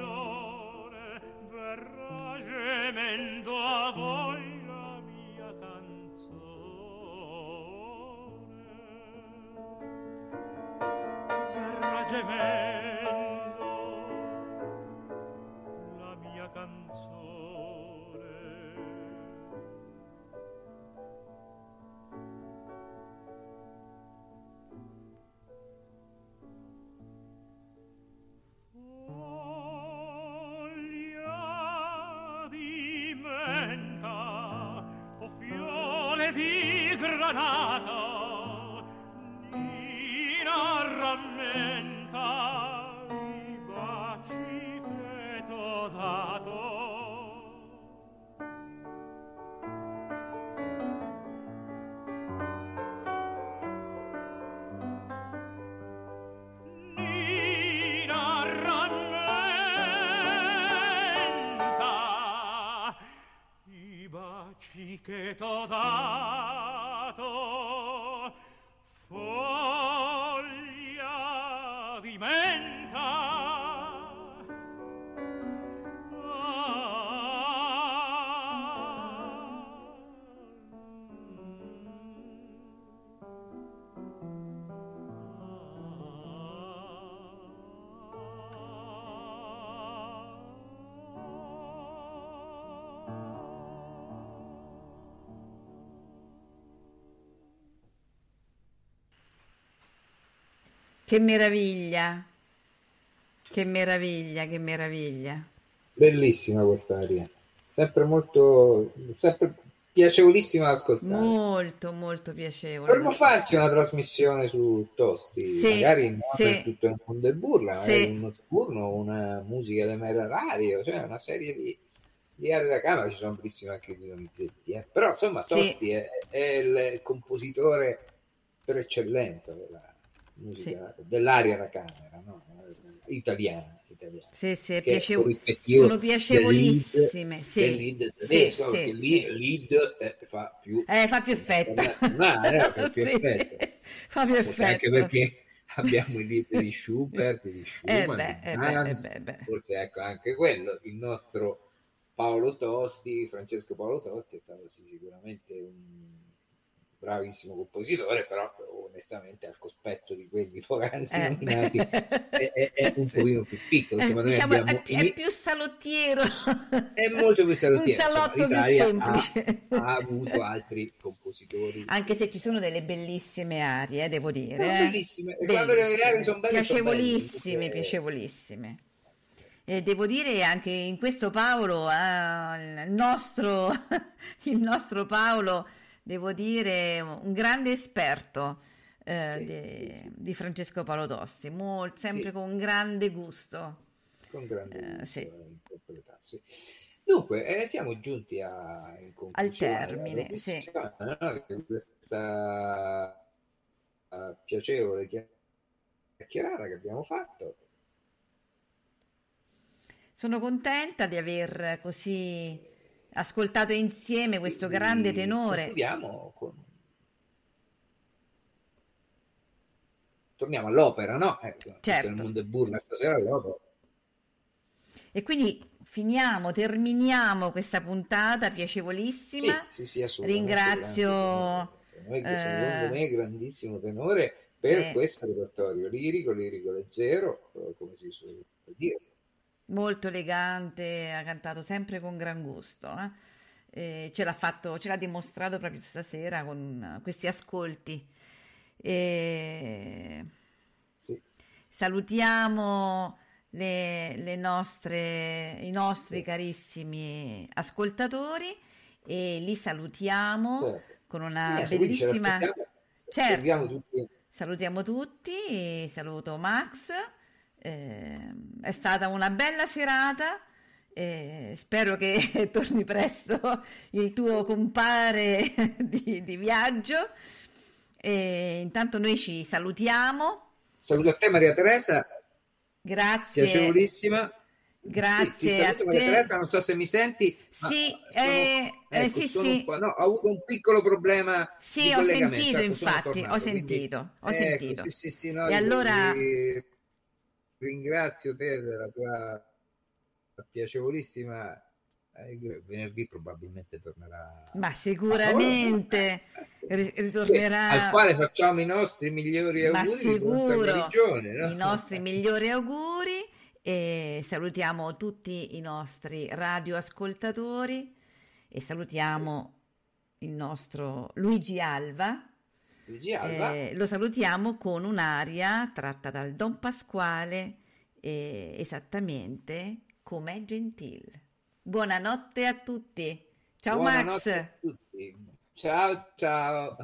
Che meraviglia, che meraviglia, che meraviglia. Bellissima questa aria, sempre molto, sempre piacevolissima da ascoltare. Molto, molto piacevole. Dovremmo farci una trasmissione su Tosti, Sì, magari non sì. per tutto il mondo del burla, Sì. magari un notturno, una musica da mera radio, cioè una serie di, di aree da camera, ci sono bellissime anche di Donizetti, eh. però insomma Sì. Tosti è, è il compositore per eccellenza della musica, dell'aria da camera, no? italiana, italiana. Sì, sì, piacevo- sono piacevolissime, lead- sì. lead Sì, tedesco, sì, sì. lead eh, fa più Eh, fa più effetto. [laughs] internazionale, eh, fa più [laughs] Sì, effetto. fa più Forse anche effetto. perché abbiamo i lead di Schubert, di Eh Schumann, beh, di eh beh, Brahms, eh beh, beh. forse ecco anche quello, il nostro Paolo Tosti, Francesco Paolo Tosti è stato sì, sicuramente un bravissimo compositore, però onestamente al cospetto di quelli poc'anzi Eh, nominati è, è- è [laughs] un Sì. pochino più piccolo. Eh, Insomma, noi diciamo, abbiamo è, è più salottiero. è molto più salottiero. Un salotto insomma, più semplice. Ha, ha avuto altri compositori. Anche se ci sono delle bellissime arie, eh, devo dire. Sono eh. bellissime. E quando le Bellissime. arie sono belle, sono piacevolissime, perché- piacevolissime. E devo dire anche in questo Paolo, eh, il, nostro, [laughs] il nostro Paolo, devo dire, un grande esperto eh, Sì, di, sì, di Francesco Paolo Tosti, mol- sempre Sì. con grande gusto. con grande Eh, gusto sì. Dunque, eh, siamo giunti a, della termine, sì. no? Questa eh, piacevole chiacchierata che abbiamo fatto. Sono contenta di aver così ascoltato insieme questo grande Quindi tenore. Concludiamo con... Torniamo all'opera, no? Eh, Certo. il mondo è burla stasera all'opera. E quindi finiamo, terminiamo questa puntata Sì, piacevolissima. sì, sì, assolutamente. Ringrazio, grande tenore. Tenore che eh, secondo me è grandissimo tenore per sì. questo repertorio lirico, lirico leggero, eh, come si suol dire. Molto elegante, ha cantato sempre con gran gusto. eh. Ce l'ha fatto, ce l'ha dimostrato proprio stasera con questi ascolti. E Sì. salutiamo le, le nostre, i nostri carissimi ascoltatori e li salutiamo Certo. con una ce bellissima... Certo. Salutiamo tutti. Salutiamo tutti, saluto Max, eh, è stata una bella serata, eh, spero che [laughs] torni presto il tuo compare [laughs] di, di viaggio e intanto noi ci salutiamo, Saluto a te Maria Teresa, grazie, piacevolissima. grazie Sì, saluto Maria te. Teresa, non so se mi senti. Sì, sono- eh, eh, ecco, sì, sì. no, ho avuto un piccolo problema Sì, ho sentito, ecco, infatti, ho tornato, quindi- sentito, ho ecco, sentito. sì, sì, no, E allora- ti ringrazio te della tua piacevolissima eh, venerdì probabilmente tornerà Ma sicuramente [laughs] ri- ritornerà... al quale facciamo i nostri migliori Ma auguri pronta sicuro, no? i nostri migliori auguri e salutiamo tutti i nostri radioascoltatori e salutiamo il nostro Luigi Alva. Eh, lo salutiamo con un'aria tratta dal Don Pasquale, eh, esattamente come Gentil. Buonanotte a tutti. Ciao Buonanotte Max. a tutti. Ciao ciao.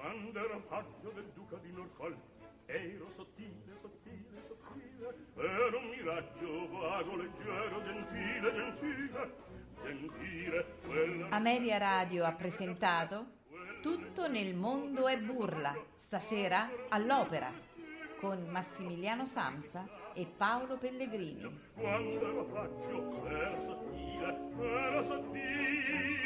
Quando ero paggio del duca di Norfolk ero sottile, sottile, sottile ero un miraggio vago, leggero, gentile, gentile gentile quella Ameria Radio ha presentato Tutto nel mondo è burla, stasera all'opera, con Massimiliano Samsa e Paolo Pellegrini. quando ero paggio era sottile era sottile